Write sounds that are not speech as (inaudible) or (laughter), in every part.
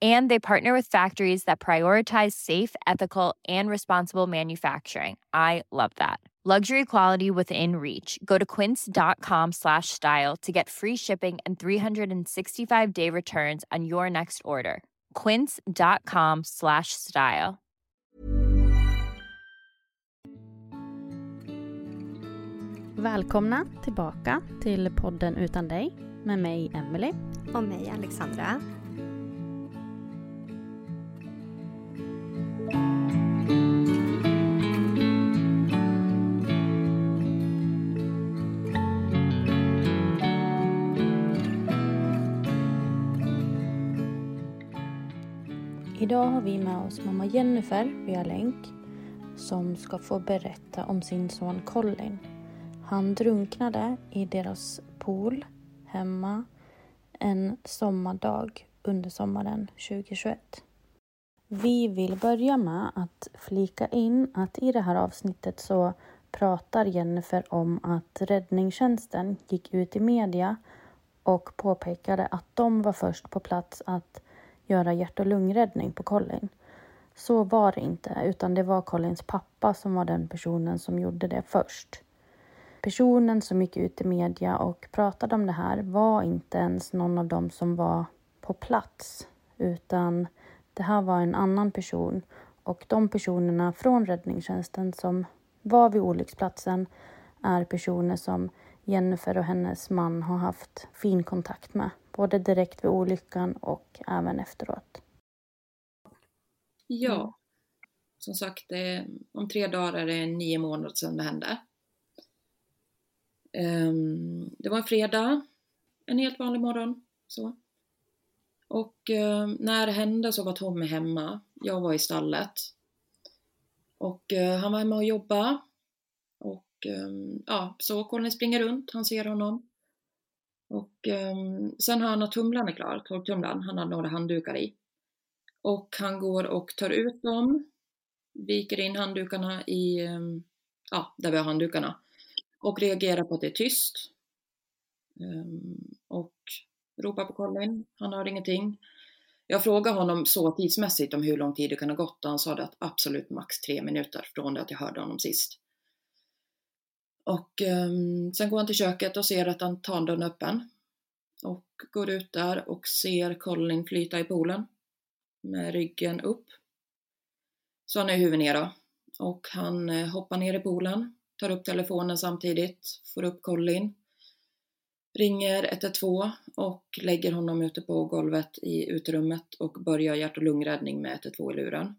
And they partner with factories that prioritize safe, ethical, and responsible manufacturing. I love that. Luxury quality within reach. Go to quince.com slash style to get free shipping and 365-day returns on your next order. quince.com slash style. Välkomna tillbaka till podden Utan dig med mig Emily. Och mig Alexandra. Idag har vi med oss mamma Jennifer via länk som ska få berätta om sin son Colin. Han drunknade i deras pool hemma en sommardag under sommaren 2021. Vi vill börja med att flika in att i det här avsnittet så pratar Jennifer om att räddningstjänsten gick ut i media och påpekade att de var först på plats att göra hjärt och lungräddning på Colin. Så var det inte, utan det var Collins pappa som var den personen som gjorde det först. Personen som gick ut i media och pratade om det här var inte ens någon av dem som var på plats, utan det här var en annan person och de personerna från räddningstjänsten som var vid olycksplatsen är personer som Jennifer och hennes man har haft fin kontakt med, både direkt vid olyckan och även efteråt. Ja, som sagt, om tre dagar är det nio månader sedan det hände. Um, det var en fredag, en helt vanlig morgon. Så. Och uh, när det hände så var Tommy hemma. Jag var i stallet. Och uh, han var hemma och jobbade. Och um, ja, så Colin springer runt, han ser honom. Och um, sen har han tumlaren klar, torktumlaren, han har några handdukar i. Och han går och tar ut dem, viker in handdukarna i, ehm, ja, där vi har handdukarna och reagerar på att det är tyst. Um, och ropar på Colin, han hör ingenting. Jag frågade honom så tidsmässigt om hur lång tid det kan ha gått och han sa att absolut max tre minuter från det att jag hörde honom sist. Och um, sen går han till köket och ser att altandörren är öppen. Och går ut där och ser Colin flyta i poolen med ryggen upp. Så han är huvudet ner då. Och han eh, hoppar ner i poolen tar upp telefonen samtidigt, får upp Colin, ringer 112 och lägger honom ute på golvet i uterummet och börjar hjärt och lungräddning med 112 i luren.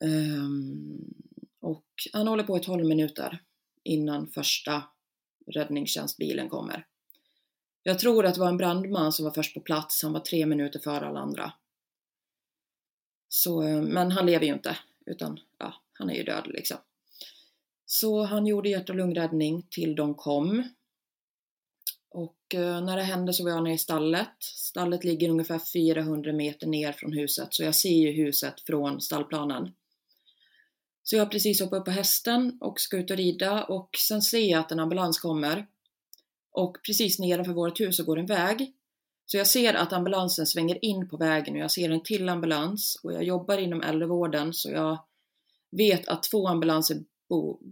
Um, och han håller på i 12 minuter innan första räddningstjänstbilen kommer. Jag tror att det var en brandman som var först på plats, han var tre minuter före alla andra. Så, eh, men han lever ju inte, utan ja, han är ju död liksom. Så han gjorde hjärt och lungräddning till de kom. Och eh, när det hände så var jag nere i stallet. Stallet ligger ungefär 400 meter ner från huset, så jag ser ju huset från stallplanen. Så jag har precis hoppat upp på hästen och ska ut och rida och sen ser jag att en ambulans kommer. Och precis nedanför vårt hus så går en väg. Så jag ser att ambulansen svänger in på vägen och jag ser en till ambulans och jag jobbar inom äldrevården så jag vet att två ambulanser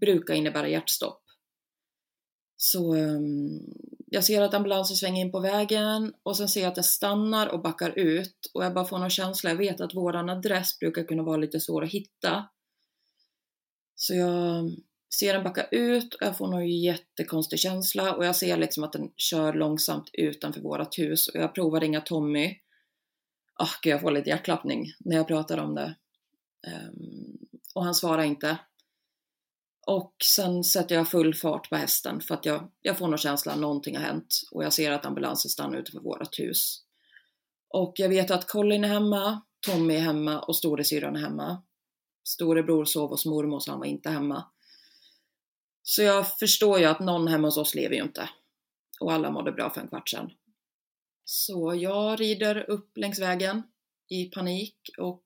brukar innebära hjärtstopp. Så um, jag ser att ambulansen svänger in på vägen och sen ser jag att den stannar och backar ut och jag bara får någon känsla, jag vet att våran adress brukar kunna vara lite svår att hitta. Så jag ser den backa ut och jag får någon jättekonstig känsla och jag ser liksom att den kör långsamt utanför vårat hus och jag provar ringa Tommy. Ah, jag får lite hjärtklappning när jag pratar om det. Um, och han svarar inte. Och sen sätter jag full fart på hästen för att jag, jag får någon känsla att någonting har hänt och jag ser att ambulansen stannar utanför vårt hus. Och jag vet att Colin är hemma, Tommy är hemma och storasyrran är hemma. Storebror sov hos mormor så han var inte hemma. Så jag förstår ju att någon hemma hos oss lever ju inte. Och alla mådde bra för en kvart sedan. Så jag rider upp längs vägen i panik och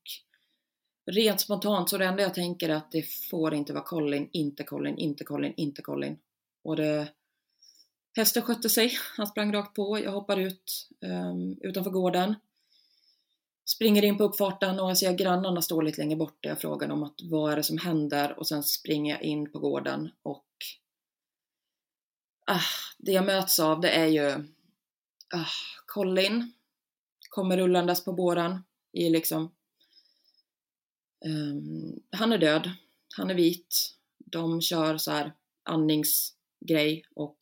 rent spontant så det enda jag tänker är att det får inte vara Colin, inte Colin, inte Colin, inte Colin. Och det... Hästen skötte sig, han sprang rakt på, jag hoppar ut um, utanför gården. Springer in på uppfarten och jag ser grannarna stå lite längre bort jag frågar dem att vad är det som händer? Och sen springer jag in på gården och ah, det jag möts av det är ju ah, Colin kommer rullandes på båren i liksom um, han är död, han är vit, de kör så här andningsgrej och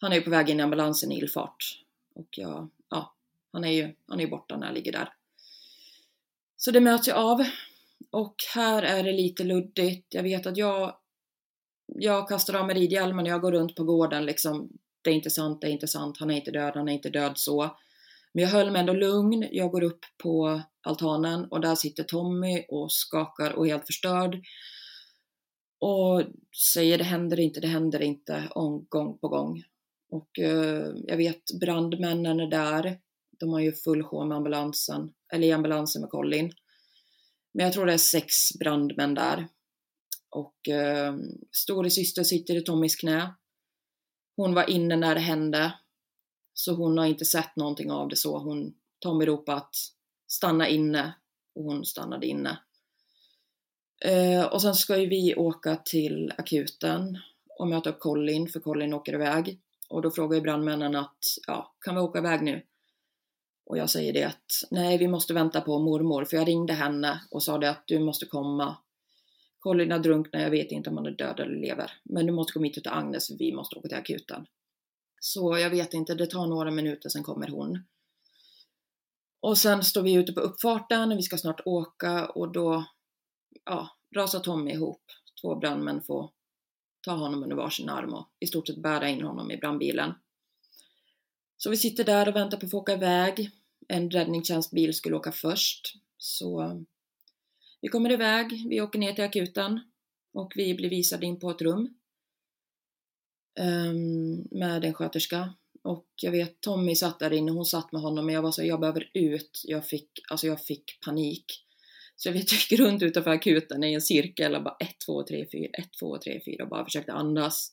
han är ju på väg in i ambulansen i ilfart och jag, han är ju han är borta när jag ligger där. Så det möts jag av. Och här är det lite luddigt. Jag vet att jag, jag kastar av mig ridhjälmen och jag går runt på gården liksom. Det är inte sant, det är inte sant, han är inte död, han är inte död så. Men jag höll mig ändå lugn. Jag går upp på altanen och där sitter Tommy och skakar och är helt förstörd. Och säger det händer inte, det händer inte, gång på gång. Och eh, jag vet brandmännen är där. De har ju full sjå med ambulansen, eller i ambulansen med Colin. Men jag tror det är sex brandmän där. Och eh, storasyster sitter i Tommys knä. Hon var inne när det hände. Så hon har inte sett någonting av det så. Hon, Tommy ropade att stanna inne och hon stannade inne. Eh, och sen ska ju vi åka till akuten och möta upp Colin, för Colin åker iväg. Och då frågar ju brandmännen att, ja, kan vi åka iväg nu? Och jag säger det att nej, vi måste vänta på mormor, för jag ringde henne och sa det att du måste komma. Colin har drunknat, jag vet inte om han är död eller lever. Men du måste komma hit och ta Agnes, för vi måste åka till akuten. Så jag vet inte, det tar några minuter, sen kommer hon. Och sen står vi ute på uppfarten, vi ska snart åka och då ja, rasar Tommy ihop. Två brandmän får ta honom under varsin arm och i stort sett bära in honom i brandbilen. Så vi sitter där och väntar på att få åka iväg en räddningstjänstbil skulle åka först. Så vi kommer iväg, vi åker ner till akuten och vi blir visade in på ett rum um, med en sköterska. Och jag vet Tommy satt där inne, hon satt med honom men jag var så, jag behöver ut. Jag fick, alltså jag fick panik. Så jag (laughs) vet, gick runt utanför akuten i en cirkel och bara 1, 2, 3, 4, 1, 2, 3, 4 och bara försökte andas.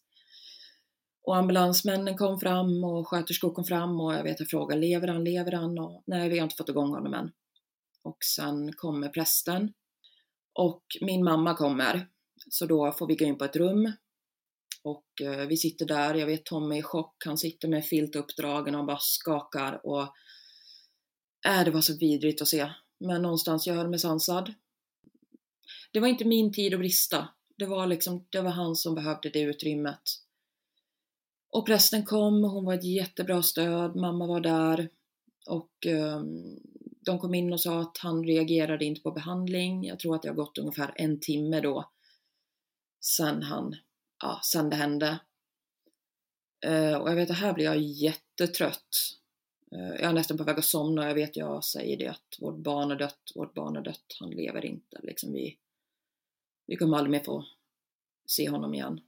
Och ambulansmännen kom fram och sköterskor kom fram och jag vet jag frågade lever han, lever han? Och nej, vi har inte fått igång honom än. Och sen kommer prästen och min mamma kommer. Så då får vi gå in på ett rum och eh, vi sitter där. Jag vet Tommy är i chock. Han sitter med filt uppdragen och bara skakar och äh, det var så vidrigt att se. Men någonstans jag höll mig sansad. Det var inte min tid att brista. Det var liksom, det var han som behövde det utrymmet. Och prästen kom, hon var ett jättebra stöd, mamma var där och eh, de kom in och sa att han reagerade inte på behandling. Jag tror att det har gått ungefär en timme då sen han, ja, sen det hände. Eh, och jag vet att här blir jag jättetrött. Eh, jag är nästan på väg att somna och jag vet jag säger det att vårt barn är dött, vårt barn är dött, han lever inte. Liksom vi, vi kommer aldrig mer få se honom igen.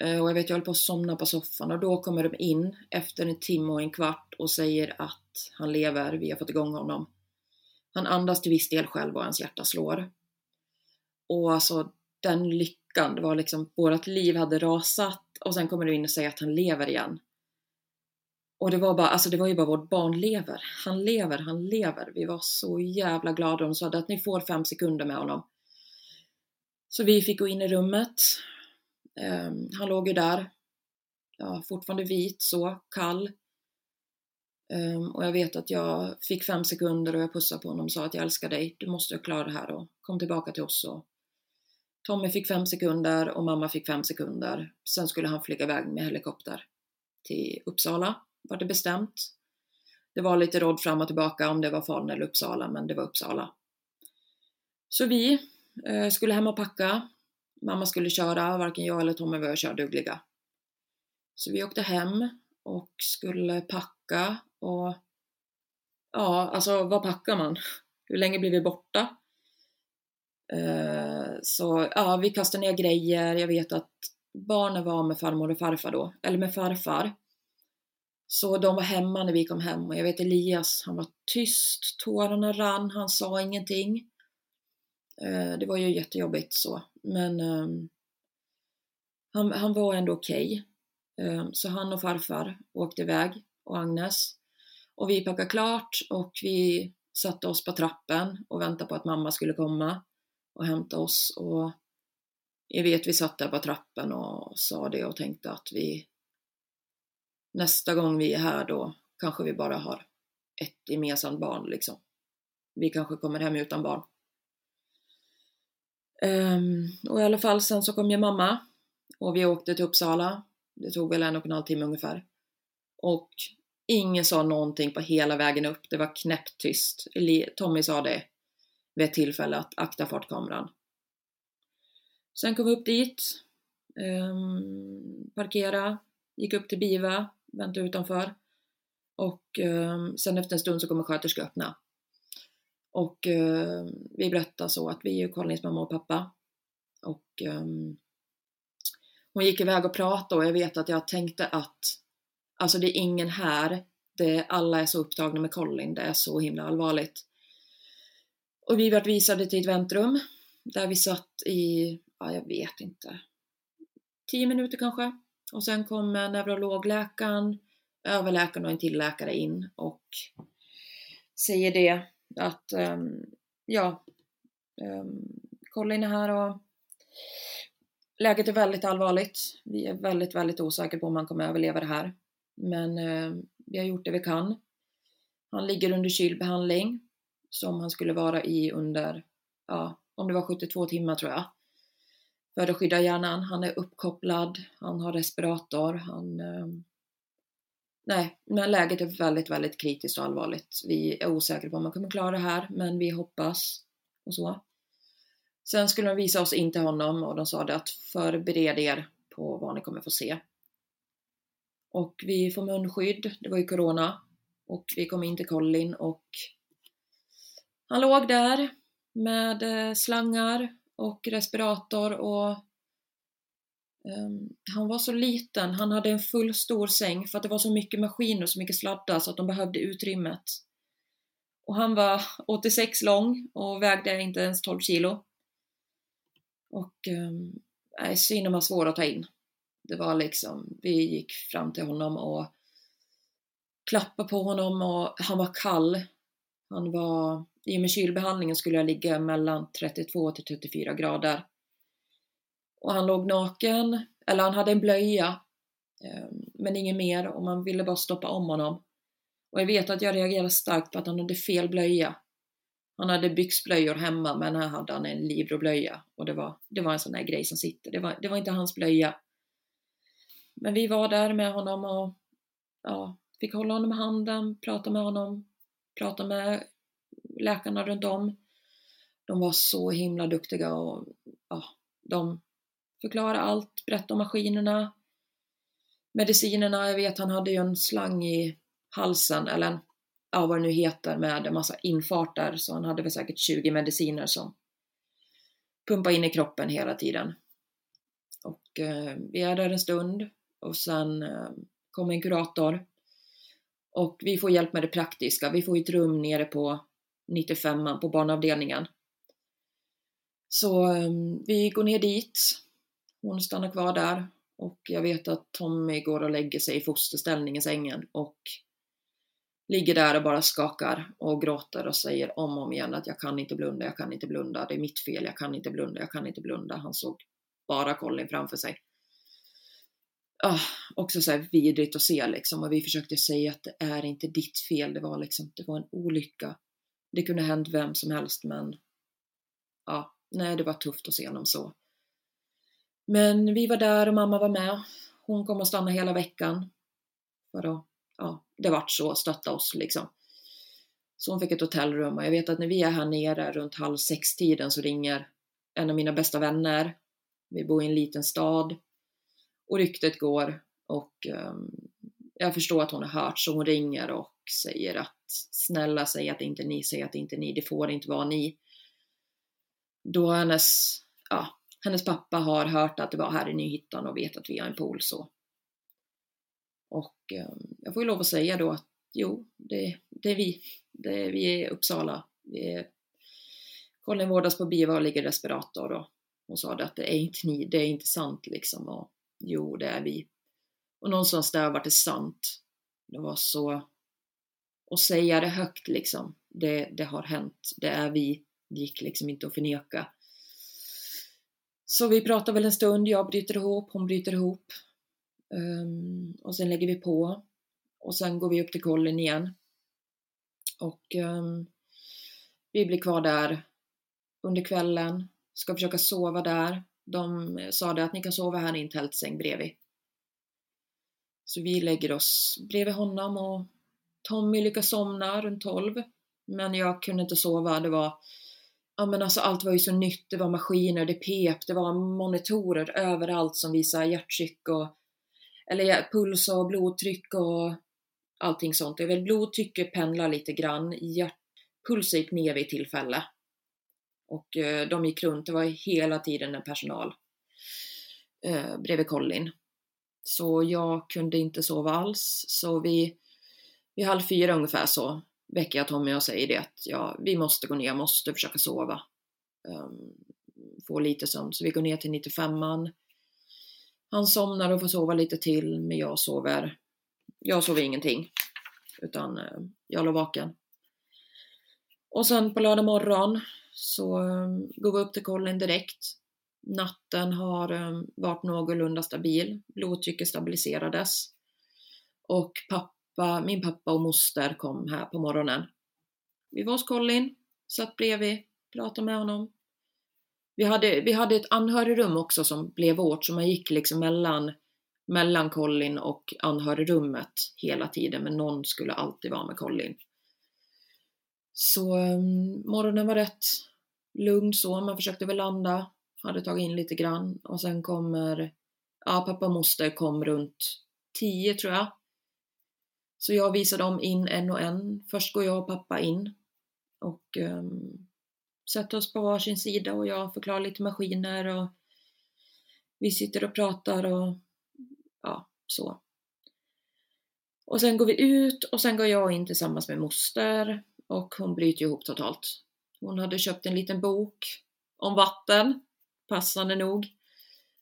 Eh, och jag vet, jag håller på att somna på soffan och då kommer de in efter en timme och en kvart och säger att han lever, vi har fått igång honom. Han andas till viss del själv och hans hjärta slår. Och alltså den lyckan. Det var liksom, vårt liv hade rasat och sen kommer du in och säger att han lever igen. Och det var bara, alltså det var ju bara vårt barn lever. Han lever, han lever. Vi var så jävla glada. De sa att ni får fem sekunder med honom. Så vi fick gå in i rummet. Ehm, han låg ju där. Ja, fortfarande vit så, kall. Ehm, och jag vet att jag fick fem sekunder och jag pussade på honom och sa att jag älskar dig. Du måste klara det här och kom tillbaka till oss. Och Tommy fick fem sekunder och mamma fick fem sekunder. Sen skulle han flyga iväg med helikopter till Uppsala var det bestämt. Det var lite råd fram och tillbaka om det var Falun eller Uppsala, men det var Uppsala. Så vi eh, skulle hem och packa. Mamma skulle köra, varken jag eller Tommy var kördugliga. Så vi åkte hem och skulle packa och ja, alltså vad packar man? (laughs) Hur länge blir vi borta? Eh, så ja, vi kastade ner grejer. Jag vet att barnen var med farmor och farfar då, eller med farfar. Så de var hemma när vi kom hem och jag vet Elias, han var tyst, tårarna rann, han sa ingenting. Eh, det var ju jättejobbigt så, men ehm, han, han var ändå okej. Okay. Så han och farfar åkte iväg och Agnes. Och vi packade klart och vi satte oss på trappen och väntade på att mamma skulle komma och hämta oss. Och jag vet vi satt där på trappen och sa det och tänkte att vi nästa gång vi är här då kanske vi bara har ett gemensamt barn liksom. Vi kanske kommer hem utan barn. Um, och i alla fall sen så kom ju mamma och vi åkte till Uppsala. Det tog väl en och en halv timme ungefär. Och ingen sa någonting på hela vägen upp. Det var knäpptyst. Tommy sa det vid ett tillfälle att akta fartkameran. Sen kom vi upp dit, um, parkera, gick upp till Biva, Väntade utanför. Och um, sen efter en stund så kommer sköterska öppna. Och eh, vi berättar så att vi är Karolins mamma och pappa. Och eh, hon gick iväg och pratade och jag vet att jag tänkte att alltså det är ingen här. Det, alla är så upptagna med Colin. Det är så himla allvarligt. Och vi vart visade till ett väntrum där vi satt i, ja jag vet inte, tio minuter kanske. Och sen kommer neurologläkaren, överläkaren och en till läkare in och säger det att ehm, ja, ehm, Colin är här och läget är väldigt allvarligt. Vi är väldigt, väldigt osäkra på om han kommer överleva det här. Men ehm, vi har gjort det vi kan. Han ligger under kylbehandling som han skulle vara i under, ja, om det var 72 timmar tror jag för att skydda hjärnan. Han är uppkopplad, han har respirator, han... Nej, men läget är väldigt, väldigt kritiskt och allvarligt. Vi är osäkra på om man kommer klara det här, men vi hoppas och så. Sen skulle de visa oss in till honom och de sa det att förbered er på vad ni kommer få se. Och vi får munskydd, det var ju Corona. Och vi kom in till Colin och han låg där med eh, slangar och respirator och Ehm, han var så liten, han hade en full stor säng för att det var så mycket maskiner så mycket sladdar så att de behövde utrymmet. Och han var 86 lång och vägde inte ens 12 kilo. Och um, nej, synen var svår att ta in. Det var liksom, vi gick fram till honom och klappade på honom och han var kall. Han var i och med kylbehandlingen skulle jag ligga mellan 32 till 34 grader. Och han låg naken, eller han hade en blöja, eh, men inget mer och man ville bara stoppa om honom. Och jag vet att jag reagerade starkt på att han hade fel blöja. Han hade byxblöjor hemma men här hade han en Libro-blöja och det var, det var en sån där grej som sitter. Det var, det var inte hans blöja. Men vi var där med honom och ja, fick hålla honom i handen, prata med honom, prata med läkarna runt om. De var så himla duktiga och ja, de förklara allt, berätta om maskinerna, medicinerna. Jag vet han hade ju en slang i halsen, eller en, ja vad det nu heter, med en massa infarter. Så han hade väl säkert 20 mediciner som pumpade in i kroppen hela tiden. Och eh, vi är där en stund och sen eh, kommer en kurator och vi får hjälp med det praktiska. Vi får ett rum nere på 95 på barnavdelningen. Så um, vi går ner dit hon stannar kvar där och jag vet att Tommy går och lägger sig i fosterställning i sängen och ligger där och bara skakar och gråter och säger om och om igen att jag kan inte blunda, jag kan inte blunda, det är mitt fel, jag kan inte blunda, jag kan inte blunda. Han såg bara Colin framför sig. Ah, också så här vidrigt att se liksom och vi försökte säga att det är inte ditt fel, det var liksom, det var en olycka. Det kunde hänt vem som helst men ja, nej det var tufft att se honom så. Men vi var där och mamma var med. Hon kom att stanna hela veckan. Vadå? ja, det vart så, stötta oss liksom. Så hon fick ett hotellrum och jag vet att när vi är här nere runt halv sex tiden så ringer en av mina bästa vänner. Vi bor i en liten stad och ryktet går och um, jag förstår att hon har hört så hon ringer och säger att snälla säg att det inte är ni, säg att det inte är ni, det får inte vara ni. Då hennes, ja, hennes pappa har hört att det var här i Nyhittan och vet att vi har en pool så. Och ehm, jag får ju lov att säga då att jo, det, det är vi. Det är, vi är Uppsala. Vi är, Colin vårdas på BIVA och ligger i respirator och hon sa det att det är inte ni, det är inte sant liksom. Och jo, det är vi. Och någonstans där vart det sant. Det var så... Och säga det högt liksom. Det, det har hänt. Det är vi. Det gick liksom inte att förneka. Så vi pratar väl en stund. Jag bryter ihop, hon bryter ihop. Um, och sen lägger vi på. Och sen går vi upp till kollen igen. Och um, vi blir kvar där under kvällen. Ska försöka sova där. De sa det att ni kan sova här i en tältsäng bredvid. Så vi lägger oss bredvid honom och Tommy lyckas somna runt 12. Men jag kunde inte sova. Det var, ja men alltså allt var ju så nytt. Det var maskiner, det pep, det var monitorer överallt som visade hjärttryck och eller puls och blodtryck och allting sånt. Jag vet, blodtrycket pendlar lite grann. Hjärt, pulsen gick ner vid tillfälle. Och eh, de gick runt, det var hela tiden en personal eh, bredvid Colin. Så jag kunde inte sova alls. Så vi, vid halv fyra ungefär så väcker jag Tommy och säger det att ja, vi måste gå ner, jag måste försöka sova. Um, få lite sömn. Så vi går ner till 95an. Han somnar och får sova lite till, men jag sover. Jag sover ingenting. Utan uh, jag låg vaken. Och sen på lördag morgon så um, går vi upp till Colin direkt. Natten har um, varit någorlunda stabil. Blodtrycket stabiliserades. Och pappa, min pappa och moster kom här på morgonen. Vi var hos Colin, satt bredvid, pratade med honom. Vi hade, vi hade ett anhörigrum också som blev vårt, så man gick liksom mellan, mellan Colin och anhörigrummet hela tiden, men någon skulle alltid vara med Colin. Så um, morgonen var rätt lugn så, man försökte väl landa, hade tagit in lite grann och sen kommer, ja pappa och moster kom runt 10 tror jag. Så jag visar dem in en och en. Först går jag och pappa in och um, sätter oss på varsin sida och jag förklarar lite maskiner och vi sitter och pratar och ja, så. Och sen går vi ut och sen går jag in tillsammans med moster och hon bryter ihop totalt. Hon hade köpt en liten bok om vatten, passande nog,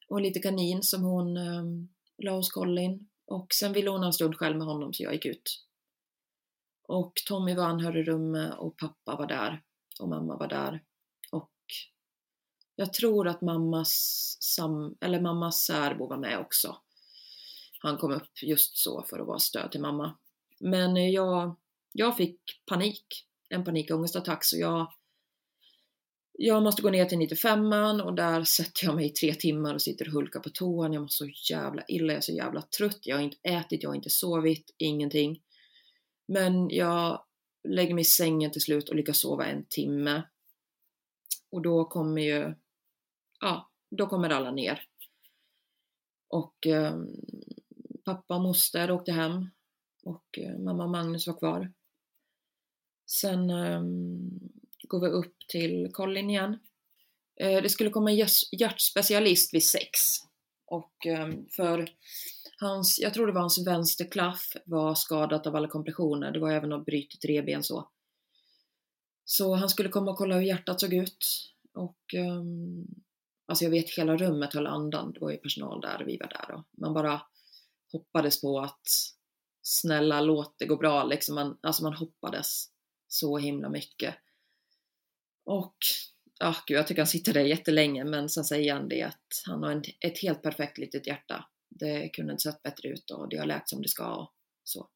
och lite kanin som hon um, la hos Colin. Och sen ville hon ha en stund själv med honom så jag gick ut. Och Tommy var anhörigrummet och pappa var där och mamma var där. Och jag tror att mammas, sam, eller mammas särbo var med också. Han kom upp just så för att vara stöd till mamma. Men jag, jag fick panik, en panikångestattack, så jag, jag måste gå ner till 95an och där sätter jag mig i tre timmar och sitter och hulkar på toan. Jag mår så jävla illa, jag är så jävla trött. Jag har inte ätit, jag har inte sovit, ingenting. Men jag lägger mig i sängen till slut och lyckas sova en timme. Och då kommer ju, ja, då kommer alla ner. Och eh, pappa och moster åkte hem och eh, mamma och Magnus var kvar. Sen eh, går vi upp till Colin igen. Eh, det skulle komma en hjärtspecialist vid sex. Och eh, för hans, jag tror det var hans vänsterklaff var skadat av alla kompressioner. Det var även något brutet revben så. Så han skulle komma och kolla hur hjärtat såg ut. Och um, alltså jag vet hela rummet höll andan. Det var ju personal där och vi var där och man bara hoppades på att snälla låt det gå bra liksom. Man, alltså man hoppades så himla mycket. Och ja, gud, jag tycker han sitter där jättelänge men sen säger han det att han har en, ett helt perfekt litet hjärta. Det kunde inte sett bättre ut och det har läkt som det ska och så.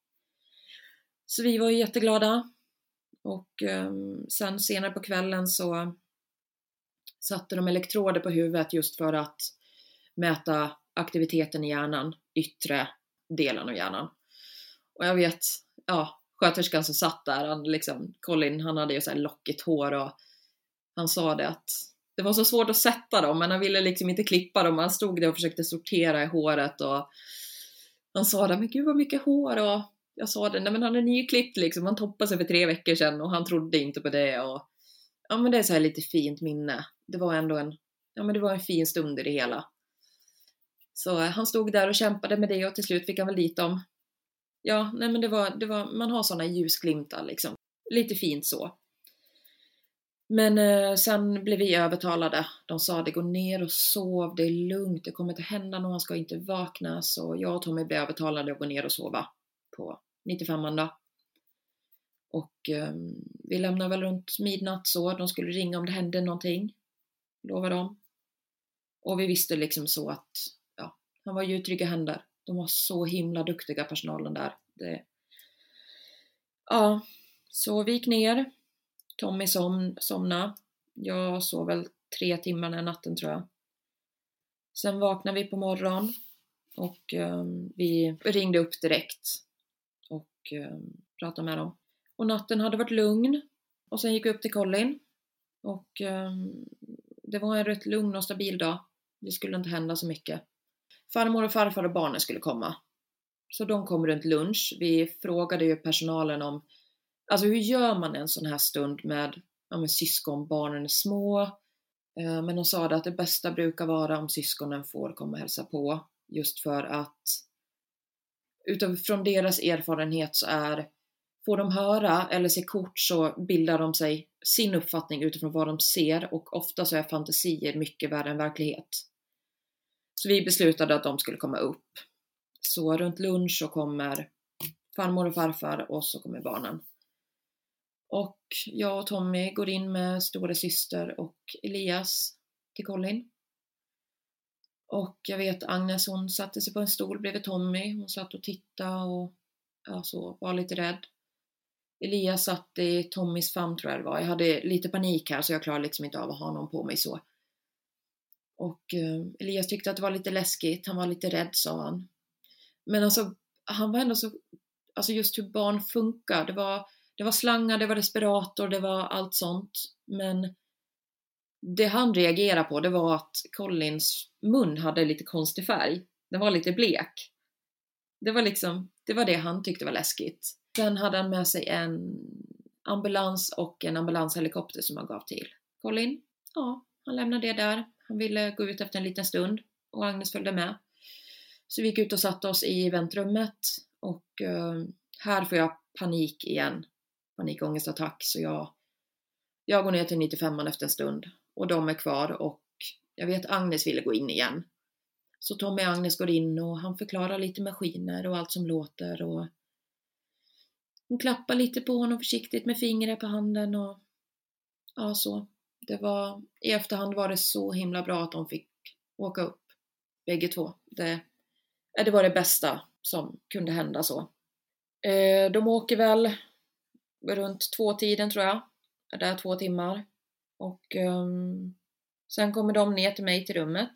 Så vi var ju jätteglada. Och um, sen senare på kvällen så satte de elektroder på huvudet just för att mäta aktiviteten i hjärnan, yttre delen av hjärnan. Och jag vet, ja, sköterskan som satt där, han liksom, Colin, han hade ju så här lockigt hår och han sa det att det var så svårt att sätta dem, men han ville liksom inte klippa dem. Han stod där och försökte sortera i håret och han sa det, men gud vad mycket hår och jag sa det, nej men han är nyklippt liksom, han toppade sig för tre veckor sedan och han trodde inte på det och ja men det är så här lite fint minne. Det var ändå en, ja men det var en fin stund i det hela. Så eh, han stod där och kämpade med det och till slut fick han väl dit dem. Ja, nej men det var, det var man har sådana ljusglimtar liksom. Lite fint så. Men eh, sen blev vi övertalade. De sa det går ner och sov, det är lugnt, det kommer inte hända något, han ska inte vakna. Så jag och Tommy blev övertalade att gå ner och sova på 95 då. Och eh, vi lämnade väl runt midnatt så, de skulle ringa om det hände någonting. Lovade de. Och vi visste liksom så att ja, han var ju i trygga händer. De var så himla duktiga personalen där. Det... Ja, så vi gick ner. Tommy som, somnade. Jag sov väl tre timmar den natten tror jag. Sen vaknade vi på morgonen och um, vi ringde upp direkt och um, pratade med dem. Och natten hade varit lugn. Och sen gick vi upp till Colin. Och um, det var en rätt lugn och stabil dag. Det skulle inte hända så mycket. Farmor och farfar och barnen skulle komma. Så de kom runt lunch. Vi frågade ju personalen om Alltså hur gör man en sån här stund med, ja, med syskon, barnen är små. Eh, men de sa det att det bästa brukar vara om syskonen får komma och hälsa på. Just för att utifrån deras erfarenhet så är Får de höra eller se kort så bildar de sig sin uppfattning utifrån vad de ser och ofta så är fantasier mycket värre än verklighet. Så vi beslutade att de skulle komma upp. Så runt lunch så kommer farmor och farfar och så kommer barnen. Och jag och Tommy går in med stora syster och Elias till Colin. Och jag vet Agnes hon satte sig på en stol bredvid Tommy. Hon satt och tittade och ja, så, var lite rädd. Elias satt i Tommys famn tror jag det var. Jag hade lite panik här så jag klarade liksom inte av att ha någon på mig så. Och eh, Elias tyckte att det var lite läskigt, han var lite rädd sa han. Men alltså, han var ändå så, alltså just hur barn funkar, det var, det var slangar, det var respirator, det var allt sånt. Men det han reagerade på, det var att Collins mun hade lite konstig färg. Den var lite blek. Det var liksom, det var det han tyckte var läskigt. Sen hade han med sig en ambulans och en ambulanshelikopter som han gav till Colin. Ja, han lämnade det där. Han ville gå ut efter en liten stund och Agnes följde med. Så vi gick ut och satte oss i väntrummet och uh, här får jag panik igen. Panikångestattack så jag, jag går ner till 95 efter en stund och de är kvar och jag vet Agnes ville gå in igen. Så Tommy och Agnes går in och han förklarar lite maskiner och allt som låter och hon klappar lite på honom försiktigt med fingret på handen och ja, så. Det var, i efterhand var det så himla bra att de fick åka upp, bägge två. Det, det var det bästa som kunde hända så. Eh, de åker väl runt två tiden tror jag, är där två timmar. Och um, sen kommer de ner till mig till rummet.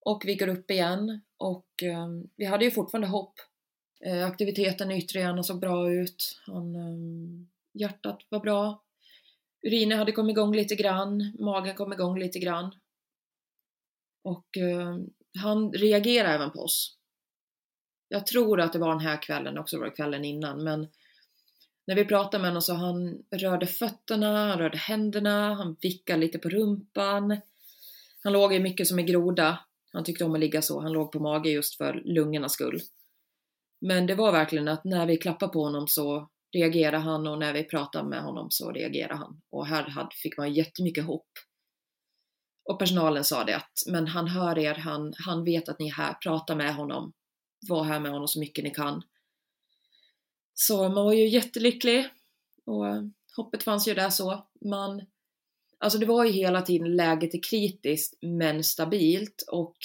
Och vi går upp igen och um, vi hade ju fortfarande hopp Uh, aktiviteten i yttre hjärnan såg bra ut. Han, um, hjärtat var bra. Urinen hade kommit igång lite grann. Magen kom igång lite grann. Och ehm, han reagerade även på oss. Jag tror att det var den här kvällen, också var det kvällen innan, men när vi pratade med honom så han rörde fötterna, han rörde händerna, han vickade lite på rumpan. Han låg ju mycket som en groda. Han tyckte om att ligga så. Han låg på mage just för lungornas skull. Men det var verkligen att när vi klappade på honom så reagerade han och när vi pratade med honom så reagerade han. Och här fick man jättemycket hopp. Och personalen sa det att, men han hör er, han, han vet att ni är här, prata med honom. Var här med honom så mycket ni kan. Så man var ju jättelycklig och hoppet fanns ju där så. Man, alltså det var ju hela tiden läget är kritiskt men stabilt och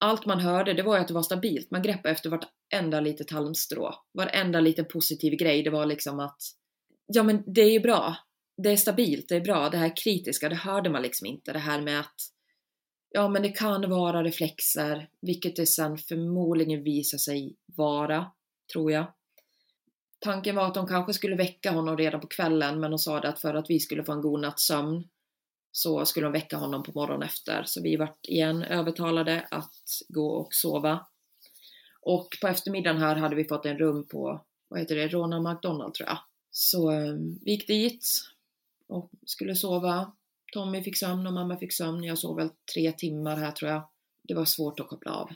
allt man hörde det var ju att det var stabilt. Man greppade efter vartenda litet halmstrå. Varenda liten positiv grej. Det var liksom att ja men det är ju bra. Det är stabilt, det är bra. Det här kritiska, det hörde man liksom inte. Det här med att ja men det kan vara reflexer, vilket det sen förmodligen visar sig vara, tror jag. Tanken var att de kanske skulle väcka honom redan på kvällen, men de sa det att för att vi skulle få en god natts sömn så skulle de väcka honom på morgonen efter. Så vi vart igen övertalade att gå och sova. Och på eftermiddagen här hade vi fått en rum på, vad heter det, Ronald McDonald tror jag. Så ehm, vi gick dit och skulle sova. Tommy fick sömn och mamma fick sömn. Jag sov väl tre timmar här tror jag. Det var svårt att koppla av.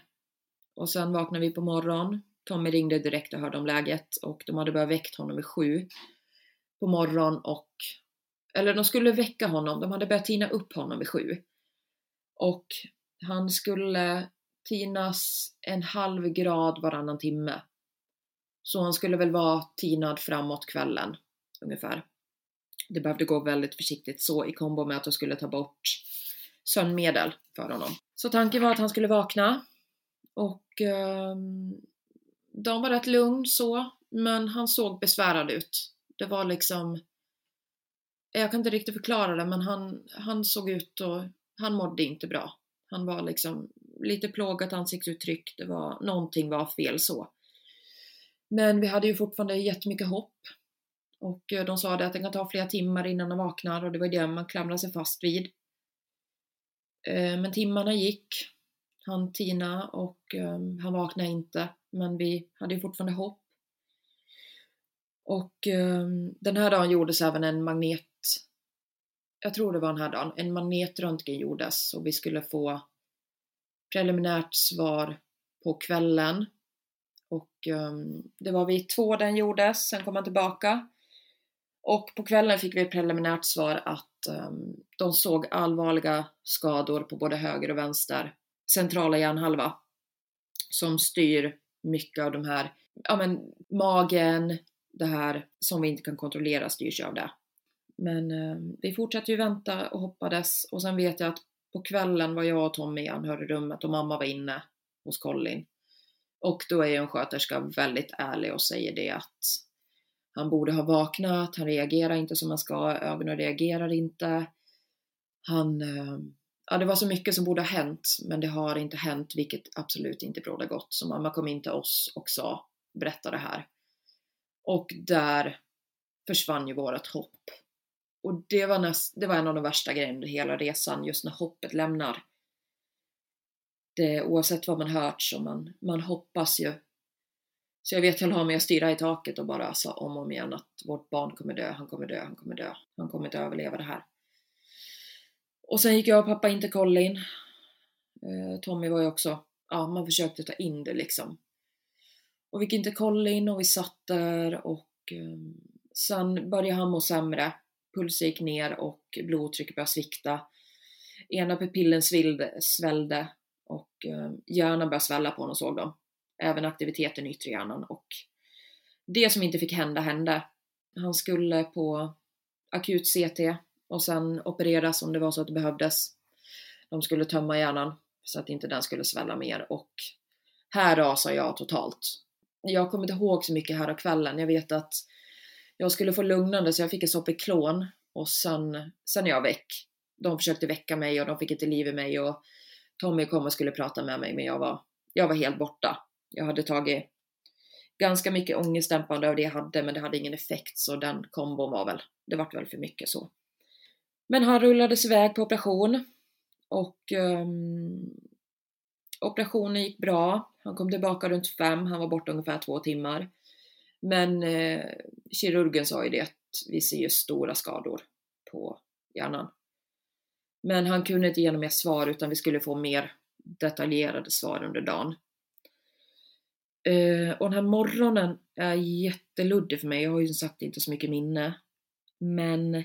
Och sen vaknade vi på morgonen. Tommy ringde direkt och hörde om läget och de hade börjat väckt honom vid sju på morgonen och eller de skulle väcka honom, de hade börjat tina upp honom vid sju. Och han skulle tinas en halv grad varannan timme. Så han skulle väl vara tinad framåt kvällen ungefär. Det behövde gå väldigt försiktigt så i kombo med att de skulle ta bort sömnmedel för honom. Så tanken var att han skulle vakna och um, de var rätt lugn så, men han såg besvärad ut. Det var liksom jag kan inte riktigt förklara det men han, han såg ut och han mådde inte bra. Han var liksom lite plågat ansiktsuttryck, det var, någonting var fel så. Men vi hade ju fortfarande jättemycket hopp. Och eh, de sa det att det kan ta flera timmar innan han vaknar och det var det man klamrade sig fast vid. Eh, men timmarna gick. Han tina och eh, han vaknade inte. Men vi hade ju fortfarande hopp. Och ehm, den här dagen gjordes även en magnet jag tror det var den här dagen, en magnetröntgen gjordes och vi skulle få preliminärt svar på kvällen. Och eh, det var vid två den gjordes, sen kom han tillbaka. Och på kvällen fick vi ett preliminärt svar att um, de såg allvarliga skador på både höger och vänster centrala hjärnhalva som styr mycket av de här, ja men magen, det här som vi inte kan kontrollera styrs av det. Men eh, vi fortsatte ju vänta och hoppades och sen vet jag att på kvällen var jag och Tommy i anhörigrummet och mamma var inne hos Colin. Och då är ju en sköterska väldigt ärlig och säger det att han borde ha vaknat, han reagerar inte som han ska, ögonen reagerar inte. Han, eh, ja det var så mycket som borde ha hänt, men det har inte hänt, vilket absolut inte brådar gott. Så mamma kom in till oss och sa, berätta det här. Och där försvann ju vårat hopp. Och det var, näst, det var en av de värsta grejerna under hela resan, just när hoppet lämnar. Det, oavsett vad man hört så man, man hoppas ju. Så jag vet jag la mig och stirrade i taket och bara sa om och om igen att vårt barn kommer dö, han kommer dö, han kommer dö, han kommer inte överleva det här. Och sen gick jag och pappa in till Colin. Eh, Tommy var ju också, ja man försökte ta in det liksom. Och vi gick in till Colin och vi satt där och ehm, sen började han må sämre pulsen gick ner och blodtrycket började svikta. Ena pupillen svilde, svällde och ehm, hjärnan började svälla på honom såg de. Även aktiviteten i yttre hjärnan och det som inte fick hända hände. Han skulle på akut CT och sen opereras om det var så att det behövdes. De skulle tömma hjärnan så att inte den skulle svälla mer och här rasar jag totalt. Jag kommer inte ihåg så mycket här av kvällen. Jag vet att jag skulle få lugnande så jag fick en Sopiklon och sen, sen är jag väck. De försökte väcka mig och de fick inte liv i mig och Tommy kom och skulle prata med mig men jag var, jag var helt borta. Jag hade tagit ganska mycket ångestdämpande av det jag hade men det hade ingen effekt så den kombon var väl, det vart väl för mycket så. Men han rullades iväg på operation och um, operationen gick bra. Han kom tillbaka runt fem, han var borta ungefär två timmar. Men eh, kirurgen sa ju det att vi ser ju stora skador på hjärnan. Men han kunde inte ge några mer svar utan vi skulle få mer detaljerade svar under dagen. Eh, och den här morgonen är jätteluddig för mig. Jag har ju som sagt inte så mycket minne. Men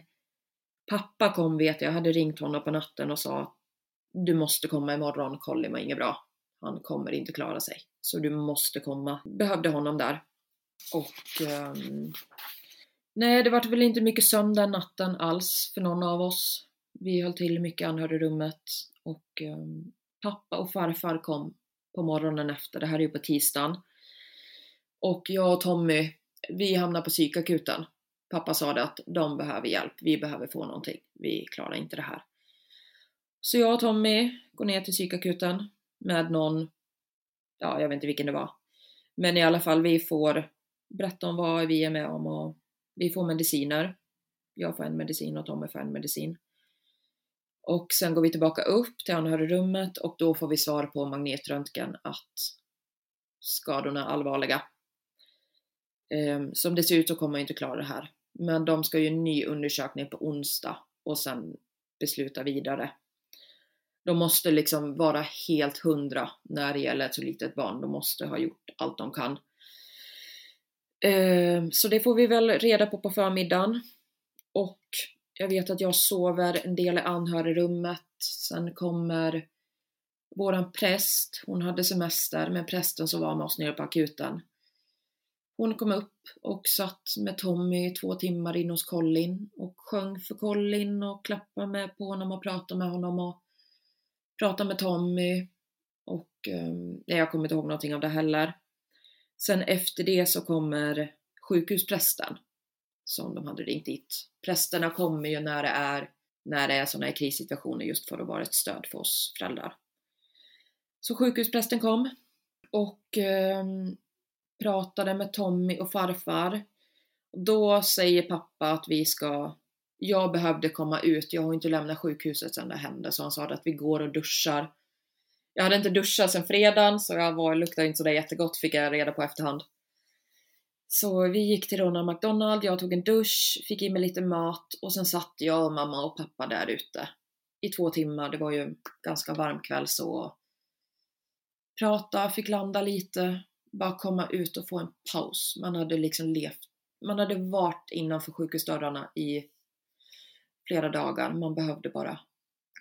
pappa kom vet jag, jag hade ringt honom på natten och sa du måste komma imorgon, Colin var inget bra. Han kommer inte klara sig. Så du måste komma. Behövde honom där. Och um, nej, det vart väl inte mycket sömn den natten alls för någon av oss. Vi höll till mycket i anhörigrummet och um, pappa och farfar kom på morgonen efter. Det här är ju på tisdagen. Och jag och Tommy, vi hamnade på psykakuten. Pappa sa det att de behöver hjälp, vi behöver få någonting. Vi klarar inte det här. Så jag och Tommy går ner till psykakuten med någon, ja jag vet inte vilken det var. Men i alla fall vi får berätta om vad vi är med om och vi får mediciner. Jag får en medicin och Tommy får en medicin. Och sen går vi tillbaka upp till anhörigrummet och då får vi svar på magnetröntgen att skadorna är allvarliga. Ehm, som det ser ut så kommer jag inte klara det här. Men de ska ju en ny undersökning på onsdag och sen besluta vidare. De måste liksom vara helt hundra när det gäller ett så litet barn. De måste ha gjort allt de kan. Ehm, så det får vi väl reda på på förmiddagen. Och jag vet att jag sover en del i anhörigrummet. Sen kommer våran präst, hon hade semester, men prästen som var med oss nere på akuten. Hon kom upp och satt med Tommy i två timmar in hos Colin och sjöng för Colin och klappade med på honom och pratade med honom och pratade med Tommy. Och eh, jag kommer inte ihåg någonting av det heller. Sen efter det så kommer sjukhusprästen som de hade ringt dit. Prästerna kommer ju när det är, när det är sådana här krissituationer just för att vara ett stöd för oss föräldrar. Så sjukhusprästen kom och eh, pratade med Tommy och farfar. Då säger pappa att vi ska jag behövde komma ut, jag har inte lämnat sjukhuset sedan det hände, så han sa att vi går och duschar. Jag hade inte duschat sedan fredagen, så jag var, luktade inte sådär jättegott fick jag reda på efterhand. Så vi gick till Ronald McDonald, jag tog en dusch, fick i mig lite mat och sen satt jag och mamma och pappa där ute i två timmar. Det var ju ganska varm kväll så. Prata, fick landa lite, bara komma ut och få en paus. Man hade liksom levt, man hade varit innanför sjukhusdörrarna i flera dagar. Man behövde bara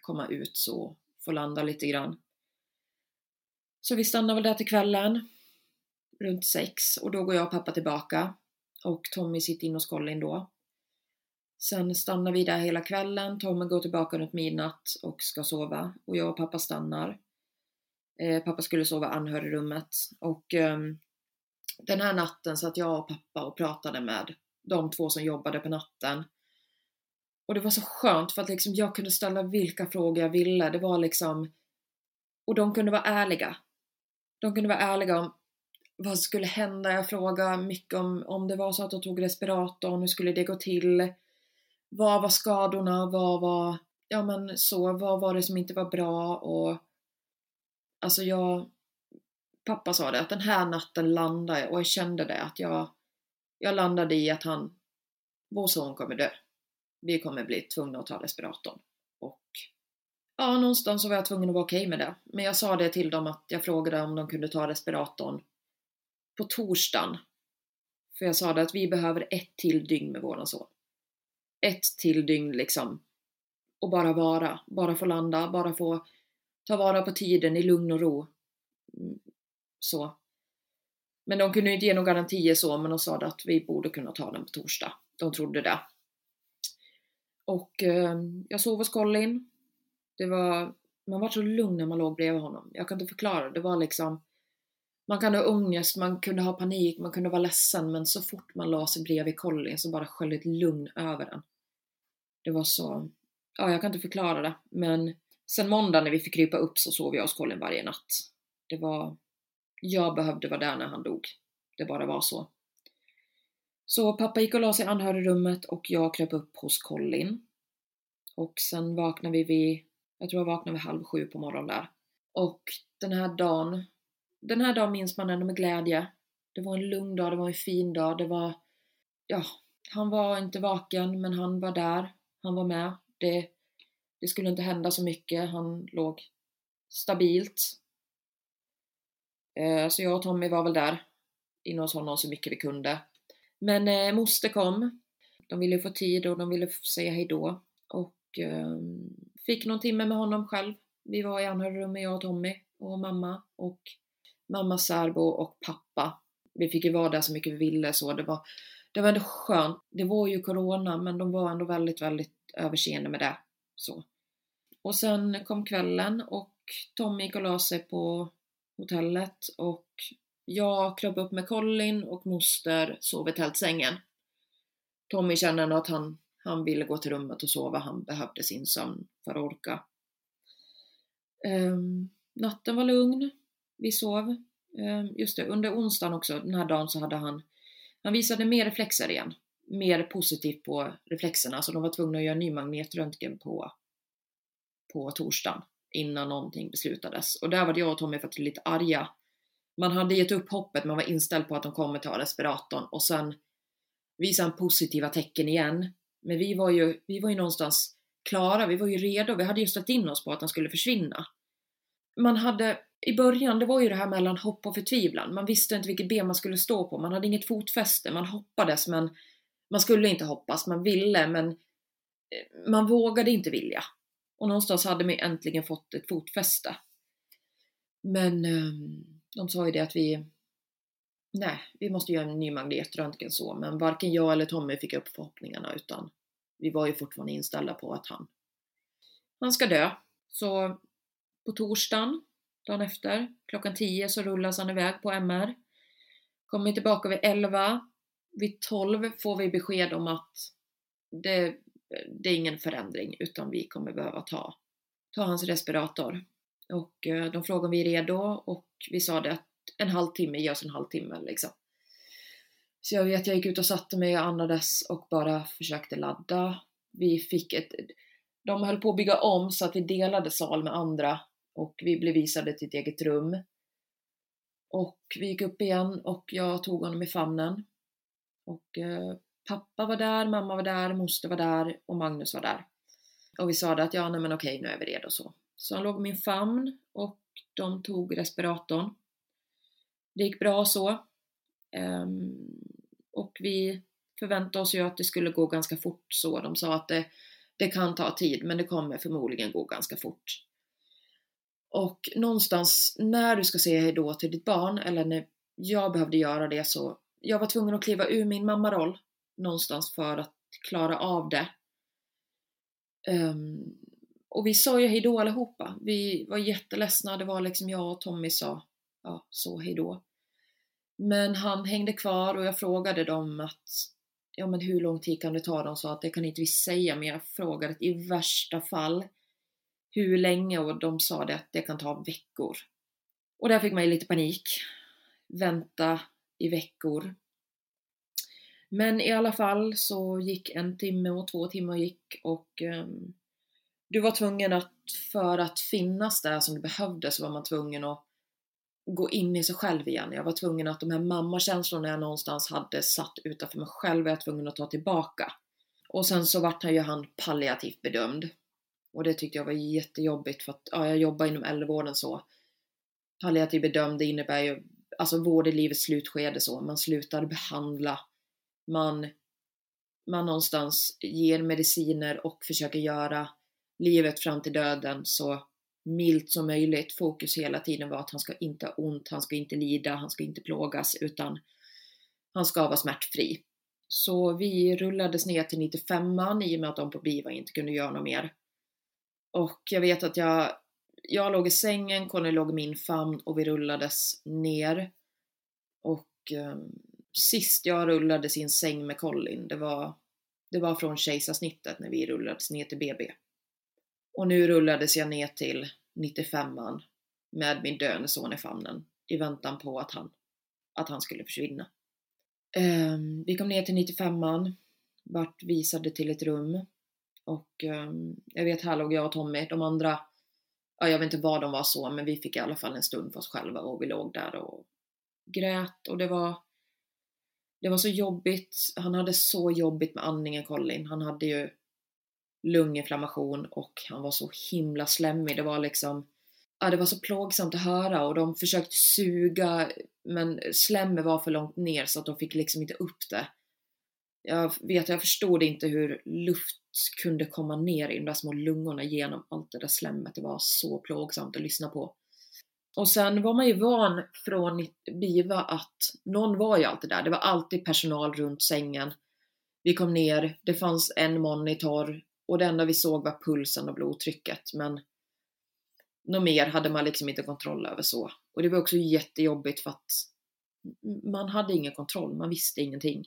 komma ut så, få landa lite grann. Så vi stannar väl där till kvällen runt sex och då går jag och pappa tillbaka och Tommy sitter in hos Colin då. Sen stannar vi där hela kvällen, Tommy går tillbaka runt midnatt och ska sova och jag och pappa stannar. Eh, pappa skulle sova i anhörigrummet och eh, den här natten satt jag och pappa och pratade med de två som jobbade på natten. Och det var så skönt för att liksom jag kunde ställa vilka frågor jag ville. Det var liksom... Och de kunde vara ärliga. De kunde vara ärliga om vad skulle hända? Jag frågade mycket om, om det var så att de tog respiratorn, hur skulle det gå till? Vad var skadorna? Vad var, ja men så, vad var det som inte var bra? Och alltså jag, pappa sa det att den här natten landade jag och jag kände det att jag, jag landade i att han, vår son kommer dö. Vi kommer bli tvungna att ta respiratorn. Och ja, någonstans så var jag tvungen att vara okej okay med det. Men jag sa det till dem att jag frågade om de kunde ta respiratorn på torsdagen. För jag sa det att vi behöver ett till dygn med våran son. Ett till dygn liksom. Och bara vara, bara få landa, bara få ta vara på tiden i lugn och ro. Mm. Så. Men de kunde inte ge några garantier så, men de sa att vi borde kunna ta den på torsdag. De trodde det. Och eh, jag sov hos Colin. Det var, man var så lugn när man låg bredvid honom. Jag kan inte förklara, det var liksom man kan ha ångest, man kunde ha panik, man kunde vara ledsen men så fort man la sig bredvid Colin så bara sköljde ett lugn över den. Det var så... Ja, jag kan inte förklara det men sen måndag när vi fick krypa upp så sov jag hos Colin varje natt. Det var... Jag behövde vara där när han dog. Det bara var så. Så pappa gick och la sig i anhörigrummet och jag kröp upp hos Colin. Och sen vaknade vi vid, jag tror jag vaknade vid halv sju på morgonen där. Och den här dagen den här dagen minns man ändå med glädje. Det var en lugn dag, det var en fin dag, det var... Ja, han var inte vaken men han var där, han var med. Det, det skulle inte hända så mycket, han låg stabilt. Eh, så jag och Tommy var väl där inne hos honom så mycket vi kunde. Men eh, moster kom. De ville få tid och de ville säga hejdå. Och eh, fick någon timme med honom själv Vi var i anhörigrummet, jag och Tommy och mamma och mammas särbo och pappa. Vi fick ju vara där så mycket vi ville så det var, det var ändå skönt. Det var ju corona men de var ändå väldigt, väldigt överseende med det. Så. Och sen kom kvällen och Tommy gick och la sig på hotellet och jag kröp upp med Colin och moster sov i tältsängen. Tommy kände ändå att han, han ville gå till rummet och sova, han behövde sin sömn för att orka. Um, natten var lugn, vi sov. Um, just det, under onsdagen också, den här dagen så hade han, han visade mer reflexer igen. Mer positivt på reflexerna, så de var tvungna att göra ny magnetröntgen på, på torsdagen innan någonting beslutades. Och där var det jag och Tommy faktiskt lite arga. Man hade gett upp hoppet, man var inställd på att de kommer ta respiratorn och sen visa han positiva tecken igen. Men vi var ju, vi var ju någonstans klara, vi var ju redo, vi hade ju ställt in oss på att han skulle försvinna. Man hade, i början, det var ju det här mellan hopp och förtvivlan. Man visste inte vilket ben man skulle stå på, man hade inget fotfäste, man hoppades men man skulle inte hoppas, man ville men eh, man vågade inte vilja. Och någonstans hade man äntligen fått ett fotfäste. Men ehm, de sa ju det att vi, nej, vi måste göra en ny magnetröntgen så, men varken jag eller Tommy fick upp förhoppningarna utan vi var ju fortfarande inställda på att han, han ska dö. Så på torsdagen, dagen efter, klockan 10 så rullas han iväg på MR. Kommer tillbaka vid 11. Vid 12 får vi besked om att det, det är ingen förändring utan vi kommer behöva ta, ta hans respirator. Och eh, de frågade om vi är redo och vi sa det att en halvtimme, ge oss en halvtimme liksom. Så jag vet, jag gick ut och satte mig jag andades och bara försökte ladda. Vi fick ett... De höll på att bygga om så att vi delade sal med andra och vi blev visade till ett eget rum. Och vi gick upp igen och jag tog honom i famnen. Och eh, pappa var där, mamma var där, moster var där och Magnus var där. Och vi sa att ja, nej men okej, nu är vi redo så. Så han låg i min famn och de tog respiratorn. Det gick bra så. Um, och vi förväntade oss ju att det skulle gå ganska fort så. De sa att det, det kan ta tid, men det kommer förmodligen gå ganska fort. Och någonstans när du ska säga hejdå till ditt barn, eller när jag behövde göra det så, jag var tvungen att kliva ur min mammaroll någonstans för att klara av det. Um, och vi sa ju hejdå allihopa. Vi var jätteledsna, det var liksom jag och Tommy sa ja, så hejdå. Men han hängde kvar och jag frågade dem att ja men hur lång tid kan det ta? De sa att det kan inte vi säga men jag frågade att i värsta fall hur länge och de sa det att det kan ta veckor. Och där fick man ju lite panik. Vänta i veckor. Men i alla fall så gick en timme och två timmar gick och um, du var tvungen att, för att finnas där som du behövde så var man tvungen att gå in i sig själv igen. Jag var tvungen att de här mammakänslorna jag någonstans hade satt utanför mig själv var jag tvungen att ta tillbaka. Och sen så vart han ju han palliativt bedömd. Och det tyckte jag var jättejobbigt för att ja, jag jobbar inom äldrevården så. Palliativ bedömd det innebär ju alltså vård i livets slutskede så. Man slutar behandla. Man, man någonstans ger mediciner och försöker göra livet fram till döden så milt som möjligt. Fokus hela tiden var att han ska inte ha ont, han ska inte lida, han ska inte plågas utan han ska vara smärtfri. Så vi rullades ner till 95an i och med att de på BIVA inte kunde göra något mer. Och jag vet att jag, jag låg i sängen, Conny låg i min famn och vi rullades ner. Och eh, sist jag rullades i en säng med Colin, det var, det var från kejsarsnittet när vi rullades ner till BB. Och nu rullades jag ner till 95an med min döende son i famnen i väntan på att han, att han skulle försvinna. Eh, vi kom ner till 95an, vart visade till ett rum och eh, jag vet här låg jag och Tommy, de andra, ja, jag vet inte vad de var så, men vi fick i alla fall en stund för oss själva och vi låg där och grät och det var det var så jobbigt. Han hade så jobbigt med andningen Colin. Han hade ju lunginflammation och han var så himla slemmig. Det var liksom, ja det var så plågsamt att höra och de försökte suga men slemmet var för långt ner så att de fick liksom inte upp det. Jag vet, jag förstod inte hur luft kunde komma ner i de där små lungorna genom allt det där slemmet. Det var så plågsamt att lyssna på. Och sen var man ju van från BIVA att någon var ju alltid där. Det var alltid personal runt sängen. Vi kom ner, det fanns en monitor och det enda vi såg var pulsen och blodtrycket. Men något mer hade man liksom inte kontroll över så. Och det var också jättejobbigt för att man hade ingen kontroll, man visste ingenting.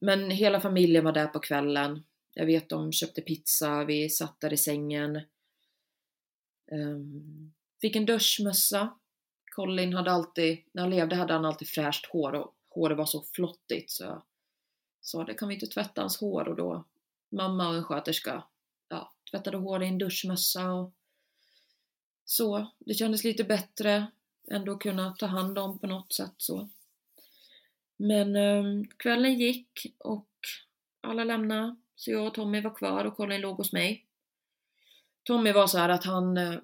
Men hela familjen var där på kvällen. Jag vet de köpte pizza, vi satt där i sängen. Um, fick en duschmössa. Colin hade alltid, när han levde hade han alltid fräscht hår och håret var så flottigt så jag sa det kan vi inte tvätta hans hår och då mamma och en sköterska ja, tvättade håret i en duschmössa och så. Det kändes lite bättre ändå kunna ta hand om på något sätt så. Men um, kvällen gick och alla lämnade så jag och Tommy var kvar och Colin låg hos mig. Tommy var så att han, eh,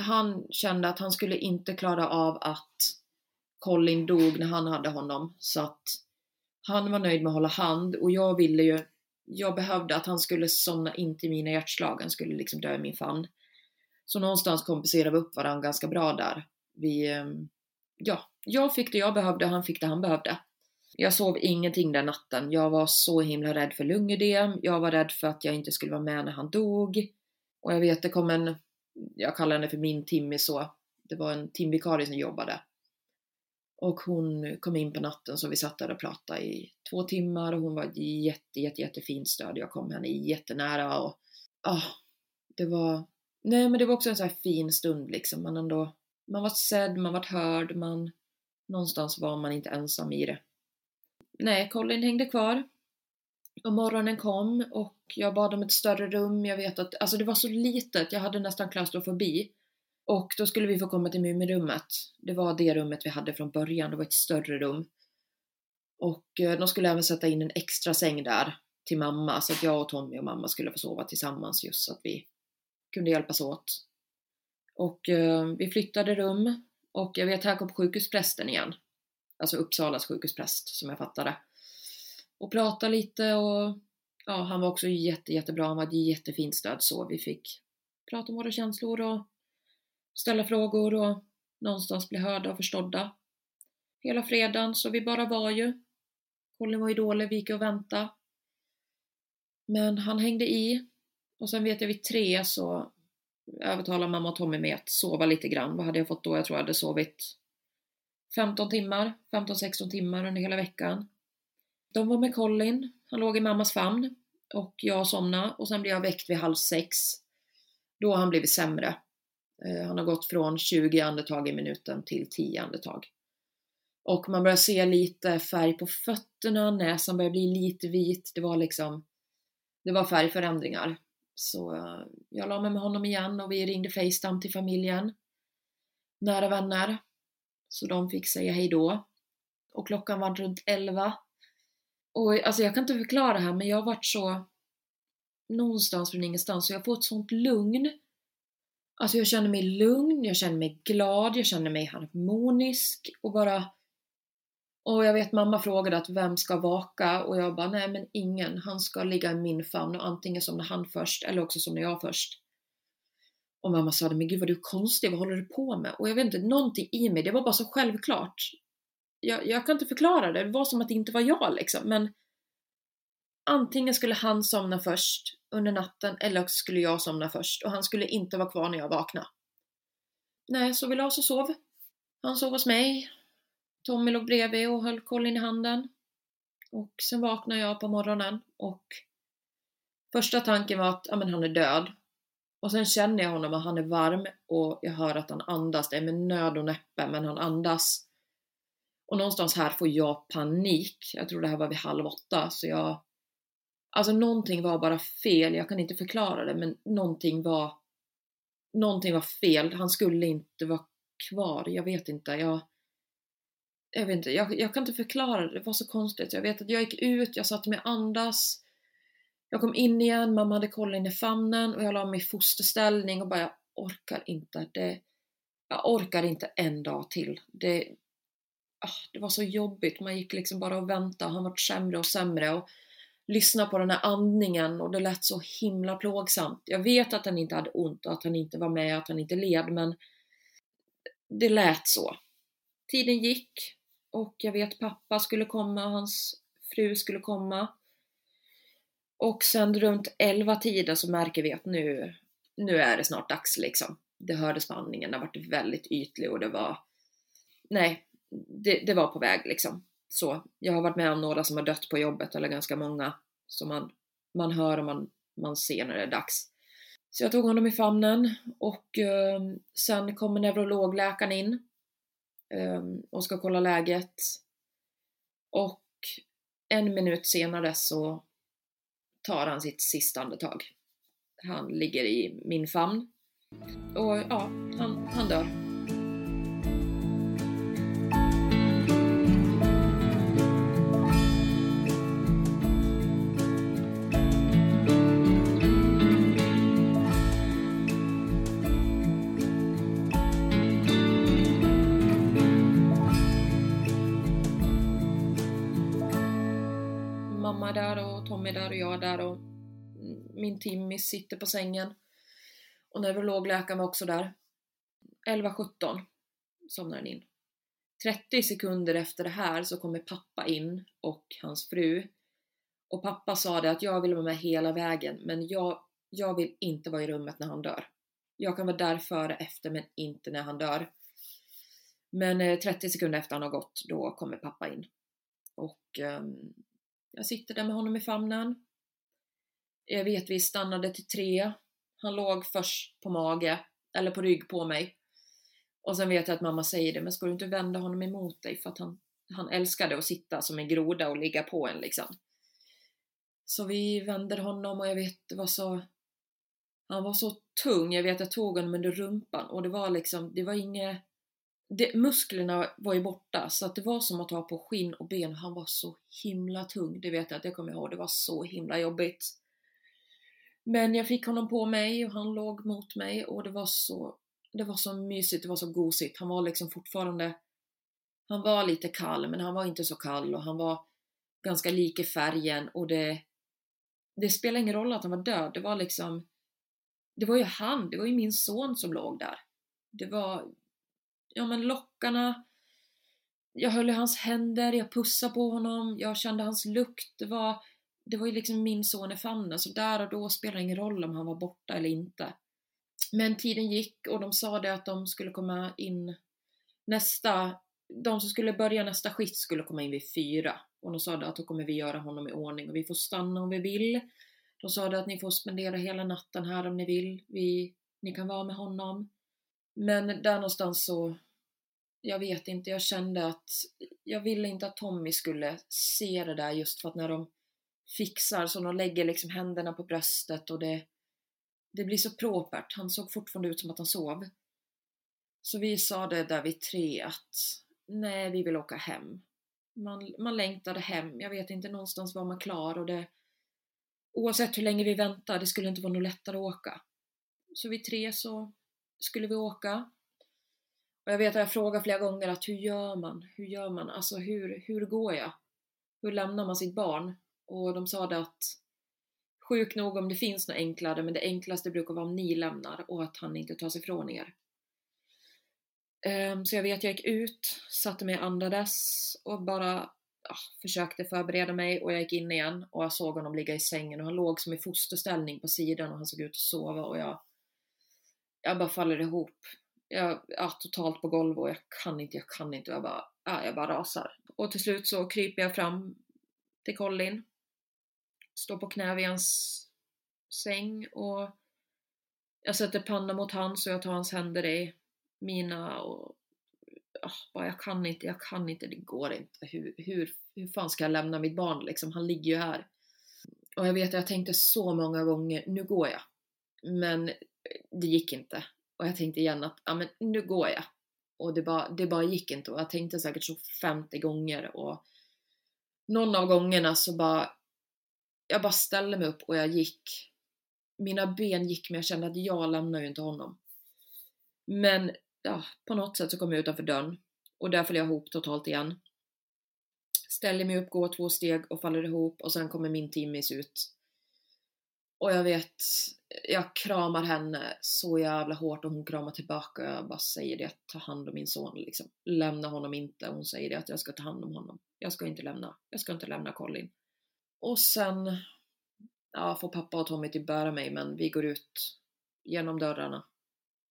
han kände att han skulle inte klara av att Colin dog när han hade honom så att han var nöjd med att hålla hand och jag ville ju, jag behövde att han skulle somna in till mina hjärtslag, han skulle liksom dö i min famn. Så någonstans kompenserade vi upp varandra ganska bra där. Vi, ehm, ja, jag fick det jag behövde, han fick det han behövde. Jag sov ingenting den natten. Jag var så himla rädd för lungödem. Jag var rädd för att jag inte skulle vara med när han dog. Och jag vet, det kom en, jag kallar henne för min Timmy så. Det var en timvikarie som jobbade. Och hon kom in på natten så vi satt där och pratade i två timmar och hon var ett jätte, jätte, jättefint stöd. Jag kom henne jättenära och ah, det var, nej men det var också en sån här fin stund liksom. Man ändå, man var sedd, man var hörd, man, någonstans var man inte ensam i det. Nej, Colin hängde kvar. Och morgonen kom och jag bad om ett större rum. Jag vet att, alltså det var så litet, jag hade nästan klaustrofobi. Och då skulle vi få komma till Mumirummet. Det var det rummet vi hade från början, det var ett större rum. Och eh, de skulle även sätta in en extra säng där till mamma, så att jag och Tommy och mamma skulle få sova tillsammans just så att vi kunde hjälpas åt. Och eh, vi flyttade rum och jag vet, här kom sjukhusprästen igen. Alltså Uppsalas sjukhuspräst som jag fattade. Och pratade lite och ja, han var också jätte, jättebra. Han var ett jättefint stöd så vi fick prata om våra känslor och ställa frågor och någonstans bli hörda och förstådda. Hela fredagen, så vi bara var ju. Colin var ju dålig, vi gick och väntade. Men han hängde i. Och sen vet jag vid tre så övertalade mamma och Tommy mig att sova lite grann. Vad hade jag fått då? Jag tror jag hade sovit 15 timmar, 15-16 timmar under hela veckan. De var med Colin, han låg i mammas famn och jag somnade och sen blev jag väckt vid halv sex. Då har han blivit sämre. Eh, han har gått från 20 andetag i minuten till 10 andetag. Och man börjar se lite färg på fötterna, näsan börjar bli lite vit. Det var liksom, det var färgförändringar. Så eh, jag la mig med honom igen och vi ringde Facetime till familjen. Nära vänner. Så de fick säga hejdå. Och klockan var runt 11. Och alltså jag kan inte förklara det här men jag har varit så någonstans från ingenstans och jag får ett sånt lugn Alltså jag känner mig lugn, jag känner mig glad, jag känner mig harmonisk och bara... Och jag vet mamma frågade att vem ska vaka och jag bara nej men ingen, han ska ligga i min famn och antingen somnar han först eller också somnar jag först. Och mamma sa men gud vad du är konstig, vad håller du på med? Och jag vet inte, någonting i mig, det var bara så självklart. Jag, jag kan inte förklara det, det var som att det inte var jag liksom men antingen skulle han somna först under natten eller också skulle jag somna först och han skulle inte vara kvar när jag vaknade. Nej, så vi la oss och sov. Han sov hos mig. Tommy låg bredvid och höll Colin i handen. Och sen vaknade jag på morgonen och första tanken var att ja, men han är död. Och sen känner jag honom och han är varm och jag hör att han andas. Det är med nöd och näppe, men han andas. Och någonstans här får jag panik. Jag tror det här var vid halv åtta, så jag Alltså någonting var bara fel, jag kan inte förklara det men någonting var Någonting var fel, han skulle inte vara kvar, jag vet inte, jag Jag vet inte, jag, jag kan inte förklara det, det var så konstigt. Jag vet att jag gick ut, jag satte mig och andas jag kom in igen, mamma hade kollat in i famnen och jag la mig i fosterställning och bara jag orkar inte, det Jag orkar inte en dag till. Det, ah, det var så jobbigt. Man gick liksom bara och väntade. Han var sämre och sämre. Och lyssna på den här andningen och det lät så himla plågsamt. Jag vet att han inte hade ont och att han inte var med, att han inte led, men det lät så. Tiden gick och jag vet pappa skulle komma, hans fru skulle komma. Och sen runt 11 tiden så märker vi att nu, nu är det snart dags liksom. Det hördes på andningen, den varit väldigt ytlig och det var... Nej, det, det var på väg liksom. Så, jag har varit med om några som har dött på jobbet, eller ganska många, som man, man hör och man, man ser när det är dags. Så jag tog honom i famnen och eh, sen kommer neurologläkaren in eh, och ska kolla läget. Och en minut senare så tar han sitt sista andetag. Han ligger i min famn och ja, han, han dör. Min Timmy sitter på sängen. Och neurologläkaren var också där. 11.17 somnar han in. 30 sekunder efter det här så kommer pappa in och hans fru. Och pappa sa det att jag vill vara med hela vägen men jag, jag vill inte vara i rummet när han dör. Jag kan vara där före, efter men inte när han dör. Men eh, 30 sekunder efter han har gått, då kommer pappa in. Och um, jag sitter där med honom i famnen. Jag vet vi stannade till tre. Han låg först på mage, eller på rygg på mig. Och sen vet jag att mamma säger det, men ska du inte vända honom emot dig? För att han, han älskade att sitta som en groda och ligga på en liksom. Så vi vänder honom och jag vet, det var så... Han var så tung, jag vet jag tog honom under rumpan och det var liksom, det var inget det, musklerna var ju borta så att det var som att ha på skinn och ben. Han var så himla tung. Det vet jag att jag kommer ihåg. Det var så himla jobbigt. Men jag fick honom på mig och han låg mot mig och det var så, det var så mysigt, det var så gosigt. Han var liksom fortfarande, han var lite kall men han var inte så kall och han var ganska lik i färgen och det, det spelade ingen roll att han var död. Det var liksom, det var ju han, det var ju min son som låg där. Det var, ja men lockarna, jag höll i hans händer, jag pussade på honom, jag kände hans lukt. Det var, det var ju liksom min son i famnen, så där och då spelade det ingen roll om han var borta eller inte. Men tiden gick och de sa det att de skulle komma in nästa, de som skulle börja nästa skift skulle komma in vid fyra. Och de sa det att då kommer vi göra honom i ordning och vi får stanna om vi vill. De sa det att ni får spendera hela natten här om ni vill. Vi, ni kan vara med honom. Men där någonstans så, jag vet inte, jag kände att jag ville inte att Tommy skulle se det där just för att när de fixar så de lägger liksom händerna på bröstet och det, det blir så propert. Han såg fortfarande ut som att han sov. Så vi sa det där vid tre att nej, vi vill åka hem. Man, man längtade hem. Jag vet inte, någonstans var man klar och det oavsett hur länge vi väntade, det skulle inte vara något lättare att åka. Så vid tre så skulle vi åka. Och jag vet att jag frågade flera gånger att hur gör man? Hur gör man? Alltså hur, hur går jag? Hur lämnar man sitt barn? Och de sa det att sjukt nog om det finns något enklare, men det enklaste brukar vara om ni lämnar och att han inte tar sig ifrån er. Um, så jag vet, jag gick ut, satte mig och andades och bara ja, försökte förbereda mig och jag gick in igen och jag såg honom ligga i sängen och han låg som i fosterställning på sidan och han såg ut att sova och jag jag bara faller ihop. Jag är totalt på golvet och jag kan inte, jag kan inte. Jag bara, ja, jag bara rasar. Och till slut så kryper jag fram till Colin. Står på knä vid hans säng och jag sätter pannan mot hans och jag tar hans händer i mina och ja, bara, jag kan inte, jag kan inte, det går inte. Hur, hur, hur fan ska jag lämna mitt barn liksom? Han ligger ju här. Och jag vet att jag tänkte så många gånger, nu går jag. Men det gick inte. Och jag tänkte igen att, ja men nu går jag. Och det bara, det bara gick inte och jag tänkte säkert så 50 gånger och någon av gångerna så bara, jag bara ställde mig upp och jag gick. Mina ben gick men jag kände att jag lämnar ju inte honom. Men ja, på något sätt så kom jag utanför dörren Och där föll jag ihop totalt igen. Ställer mig upp, går två steg och faller ihop och sen kommer min timmis ut. Och jag vet, jag kramar henne så jävla hårt och hon kramar tillbaka och jag bara säger det, ta hand om min son liksom. Lämna honom inte. Hon säger det att jag ska ta hand om honom. Jag ska inte lämna, jag ska inte lämna Colin. Och sen, ja, får pappa och Tommy typ bära mig men vi går ut genom dörrarna.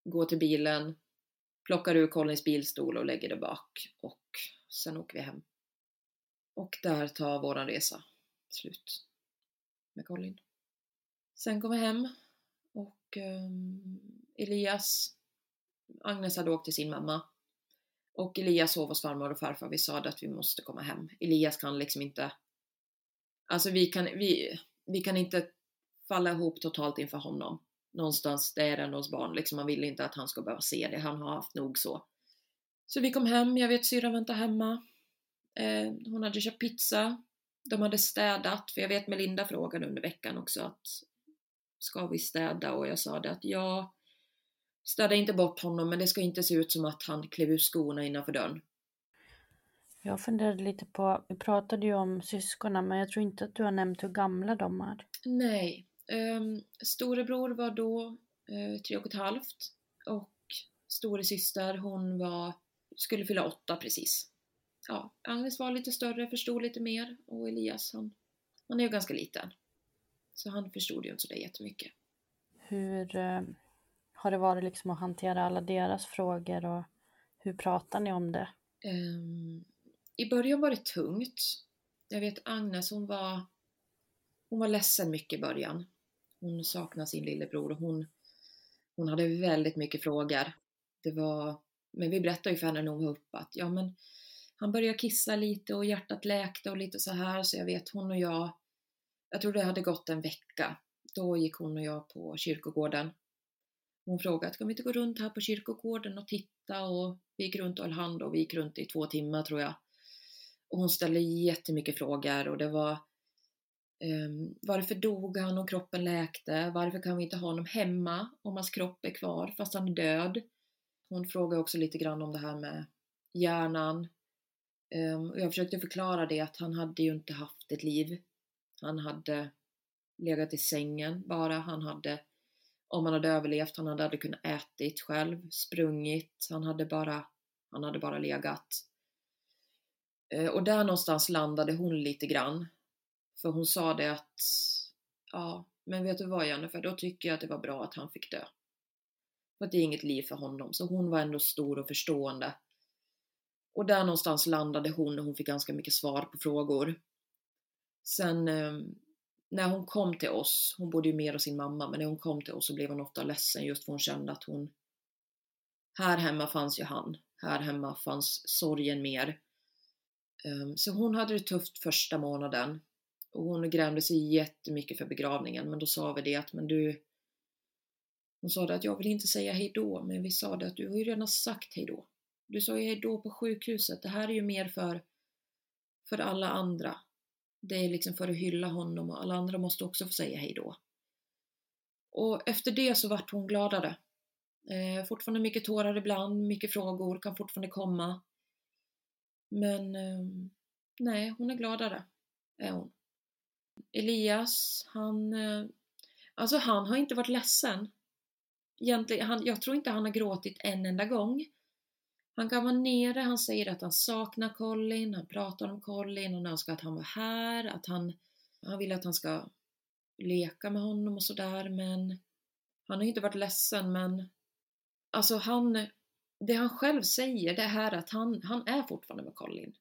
Går till bilen, plockar ur Collins bilstol och lägger det bak och sen åker vi hem. Och där tar våran resa slut med Colin. Sen kom vi hem och um, Elias, Agnes hade åkt till sin mamma och Elias sov hos farmor och farfar. Vi sa att vi måste komma hem. Elias kan liksom inte, alltså vi kan, vi, vi kan inte falla ihop totalt inför honom. Någonstans, det är ändå hos barn, liksom man vill inte att han ska behöva se det. Han har haft nog så. Så vi kom hem, jag vet syrran väntade hemma. Eh, hon hade köpt pizza. De hade städat, för jag vet Melinda frågade under veckan också att ska vi städa? Och jag sa det att ja, städa inte bort honom men det ska inte se ut som att han klev ur skorna innanför dörren. Jag funderade lite på, vi pratade ju om syskonen men jag tror inte att du har nämnt hur gamla de är. Nej, um, storebror var då uh, tre och ett halvt och storesyster hon var, skulle fylla åtta precis. Ja, Agnes var lite större, förstod lite mer och Elias han, han är ju ganska liten. Så han förstod ju inte sådär jättemycket. Hur eh, har det varit liksom att hantera alla deras frågor och hur pratar ni om det? Um, i början var det tungt. Jag vet Agnes, hon var, hon var ledsen mycket i början. Hon saknade sin lillebror och hon, hon hade väldigt mycket frågor. Det var, men vi berättade ju för henne när hon var uppe att ja men han började kissa lite och hjärtat läkte och lite så här så jag vet hon och jag jag tror det hade gått en vecka. Då gick hon och jag på kyrkogården. Hon frågade, ska vi inte gå runt här på kyrkogården och titta? Och vi gick runt och höll hand och vi gick runt i två timmar tror jag. Och hon ställde jättemycket frågor och det var um, varför dog han om kroppen läkte? Varför kan vi inte ha honom hemma om hans kropp är kvar fast han är död? Hon frågade också lite grann om det här med hjärnan. Um, och jag försökte förklara det att han hade ju inte haft ett liv han hade legat i sängen bara. Han hade, om han hade överlevt, han hade aldrig kunnat ätit själv, sprungit. Han hade bara, han hade bara legat. Eh, och där någonstans landade hon lite grann. För hon sa det att, ja, men vet du vad Jennifer, då tycker jag att det var bra att han fick dö. För att det är inget liv för honom. Så hon var ändå stor och förstående. Och där någonstans landade hon och hon fick ganska mycket svar på frågor. Sen ehm, när hon kom till oss, hon bodde ju mer hos sin mamma, men när hon kom till oss så blev hon ofta ledsen just för hon kände att hon här hemma fanns ju han. Här hemma fanns sorgen mer. Ehm, så hon hade det tufft första månaden. Och hon grämde sig jättemycket för begravningen, men då sa vi det att men du Hon sa det att jag vill inte säga hejdå, men vi sa det att du har ju redan sagt hejdå. Du sa ju hejdå på sjukhuset, det här är ju mer för för alla andra. Det är liksom för att hylla honom och alla andra måste också få säga hejdå. Och efter det så vart hon gladare. Eh, fortfarande mycket tårar ibland, mycket frågor kan fortfarande komma. Men eh, nej, hon är gladare, är hon. Elias, han, eh, alltså han har inte varit ledsen. Egentligen, han, jag tror inte han har gråtit en enda gång. Han kan vara nere, han säger att han saknar Colin, han pratar om Colin, han önskar att han var här, att han, han vill att han ska leka med honom och sådär men han har inte varit ledsen men alltså han, det han själv säger det är att han, han är fortfarande med Colin.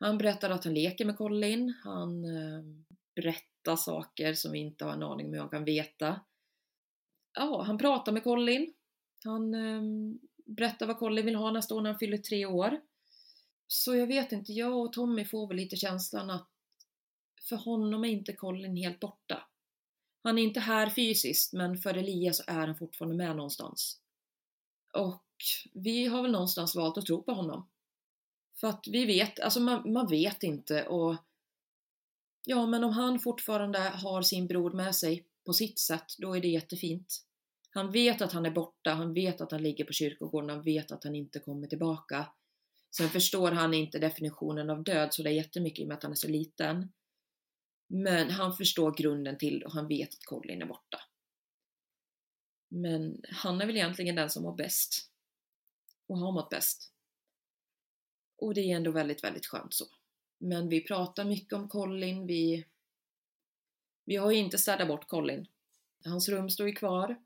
Han berättar att han leker med Colin, han eh, berättar saker som vi inte har en aning om hur han kan veta. Ja, han pratar med Colin. Han eh, vad Colin vill ha nästa år när han fyller tre år. Så jag vet inte, jag och Tommy får väl lite känslan att för honom är inte Colin helt borta. Han är inte här fysiskt, men för Elias är han fortfarande med någonstans. Och vi har väl någonstans valt att tro på honom. För att vi vet, alltså man, man vet inte och ja, men om han fortfarande har sin bror med sig på sitt sätt, då är det jättefint. Han vet att han är borta, han vet att han ligger på kyrkogården, han vet att han inte kommer tillbaka. Sen förstår han inte definitionen av död så det är jättemycket i och med att han är så liten. Men han förstår grunden till det och han vet att Colin är borta. Men han är väl egentligen den som mår bäst. Och har mått bäst. Och det är ändå väldigt, väldigt skönt så. Men vi pratar mycket om Colin, vi... Vi har ju inte städat bort Colin. Hans rum står ju kvar.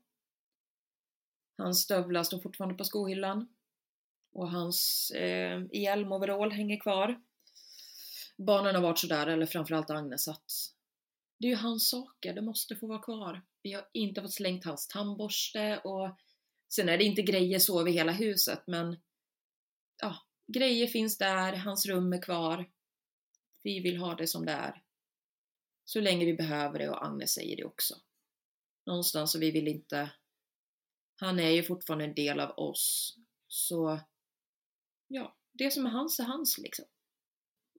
Hans stövlar står fortfarande på skohyllan. Och hans eh, hjälmoverall hänger kvar. Barnen har varit sådär, eller framförallt Agnes, att det är ju hans saker, det måste få vara kvar. Vi har inte fått slängt hans tandborste och sen är det inte grejer så över hela huset, men ja, grejer finns där, hans rum är kvar. Vi vill ha det som det är. Så länge vi behöver det och Agnes säger det också. Någonstans och vi vill inte... Han är ju fortfarande en del av oss. Så ja, det som är hans är hans liksom.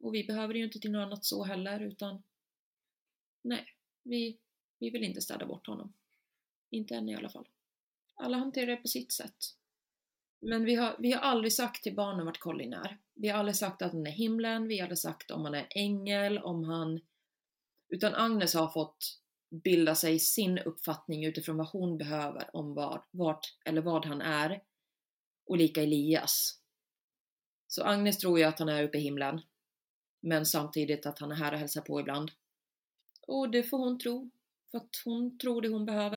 Och vi behöver ju inte till något annat så heller utan nej, vi, vi vill inte städa bort honom. Inte än i alla fall. Alla hanterar det på sitt sätt. Men vi har, vi har aldrig sagt till barnen vart Colin är. Vi har aldrig sagt att han är himlen, vi har aldrig sagt om han är ängel, om han... Utan Agnes har fått bilda sig sin uppfattning utifrån vad hon behöver om var, vart eller vad han är. Och lika Elias. Så Agnes tror ju att han är uppe i himlen. Men samtidigt att han är här och hälsar på ibland. Och det får hon tro. För att hon tror det hon behöver.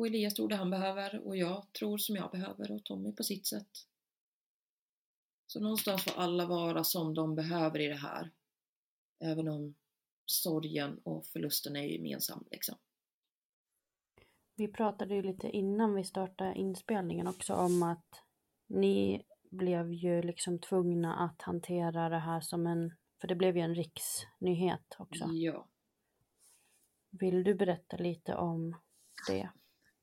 Och Elias tror det han behöver och jag tror som jag behöver och Tommy på sitt sätt. Så någonstans får alla vara som de behöver i det här. Även om sorgen och förlusten är gemensam liksom. Vi pratade ju lite innan vi startade inspelningen också om att ni blev ju liksom tvungna att hantera det här som en, för det blev ju en riksnyhet också. Ja. Vill du berätta lite om det?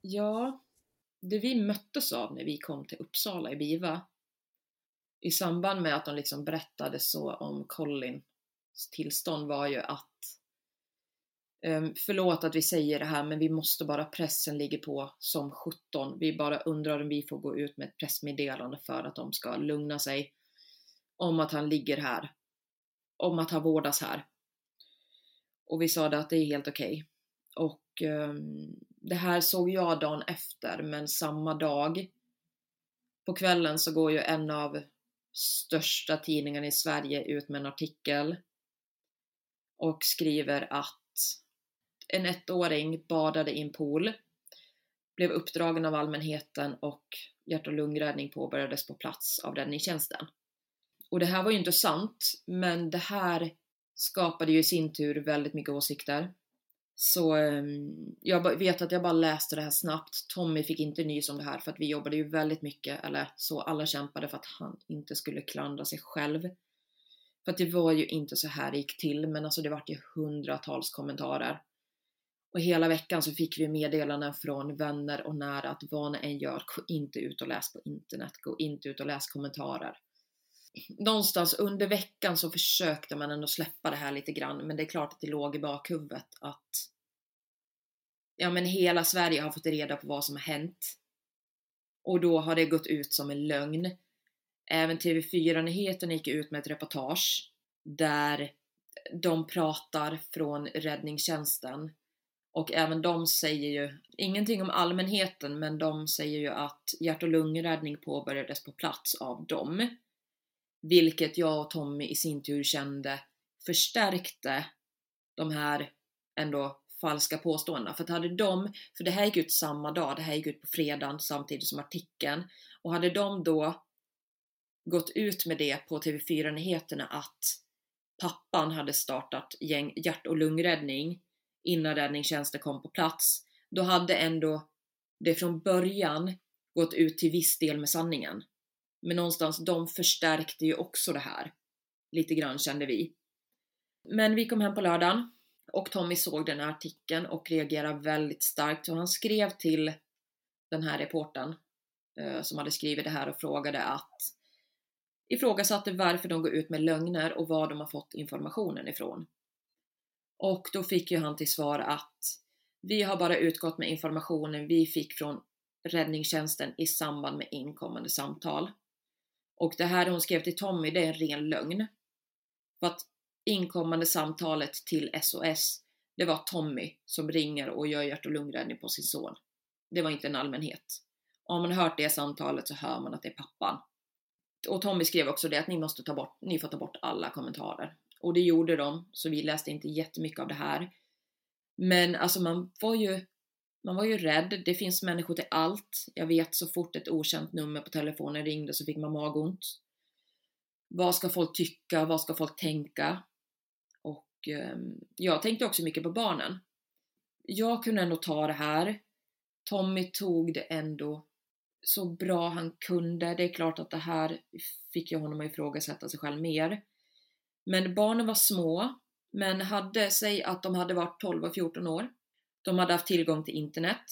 Ja, det vi möttes av när vi kom till Uppsala i BIVA i samband med att de liksom berättade så om Collins tillstånd var ju att um, Förlåt att vi säger det här men vi måste bara, pressen ligger på som 17. Vi bara undrar om vi får gå ut med ett pressmeddelande för att de ska lugna sig om att han ligger här. Om att han vårdas här. Och vi sa det att det är helt okej. Okay. Och um, det här såg jag dagen efter, men samma dag på kvällen så går ju en av största tidningarna i Sverige ut med en artikel och skriver att en ettåring badade i en pool, blev uppdragen av allmänheten och hjärt och lungräddning påbörjades på plats av räddningstjänsten. Och det här var ju inte sant, men det här skapade ju i sin tur väldigt mycket åsikter. Så ehm, jag vet att jag bara läste det här snabbt. Tommy fick inte nys om det här för att vi jobbade ju väldigt mycket, eller så alla kämpade för att han inte skulle klandra sig själv. För att det var ju inte så här det gick till, men alltså det vart ju hundratals kommentarer. Och hela veckan så fick vi meddelanden från vänner och nära att vad ni än gör, gå inte ut och läs på internet, gå inte ut och läs kommentarer. Någonstans under veckan så försökte man ändå släppa det här lite grann, men det är klart att det låg i bakhuvudet att ja men hela Sverige har fått reda på vad som har hänt. Och då har det gått ut som en lögn. Även TV4-nyheterna gick ut med ett reportage där de pratar från räddningstjänsten Och även de säger ju, ingenting om allmänheten, men de säger ju att hjärt och lungräddning påbörjades på plats av dem. Vilket jag och Tommy i sin tur kände förstärkte de här ändå falska påståendena. För att hade de, för det här gick ut samma dag, det här gick ut på fredagen samtidigt som artikeln. Och hade de då gått ut med det på TV4-nyheterna att pappan hade startat gäng, hjärt och lungräddning innan räddningstjänsten kom på plats, då hade ändå det från början gått ut till viss del med sanningen. Men någonstans, de förstärkte ju också det här. Lite grann kände vi. Men vi kom hem på lördagen och Tommy såg den här artikeln och reagerade väldigt starkt. Så han skrev till den här reporten eh, som hade skrivit det här och frågade att ifrågasatte varför de går ut med lögner och var de har fått informationen ifrån. Och då fick ju han till svar att vi har bara utgått med informationen vi fick från räddningstjänsten i samband med inkommande samtal. Och det här hon skrev till Tommy, det är en ren lögn. För att inkommande samtalet till SOS, det var Tommy som ringer och gör hjärt och lungräddning på sin son. Det var inte en allmänhet. Om man hört det samtalet så hör man att det är pappan. Och Tommy skrev också det att ni måste ta bort, ni får ta bort alla kommentarer. Och det gjorde de, så vi läste inte jättemycket av det här. Men alltså man var ju, man var ju rädd. Det finns människor till allt. Jag vet så fort ett okänt nummer på telefonen ringde så fick man magont. Vad ska folk tycka? Vad ska folk tänka? Och eh, jag tänkte också mycket på barnen. Jag kunde ändå ta det här. Tommy tog det ändå så bra han kunde. Det är klart att det här fick ju honom att ifrågasätta sig själv mer. Men barnen var små, men hade, sig att de hade varit 12 och 14 år. De hade haft tillgång till internet.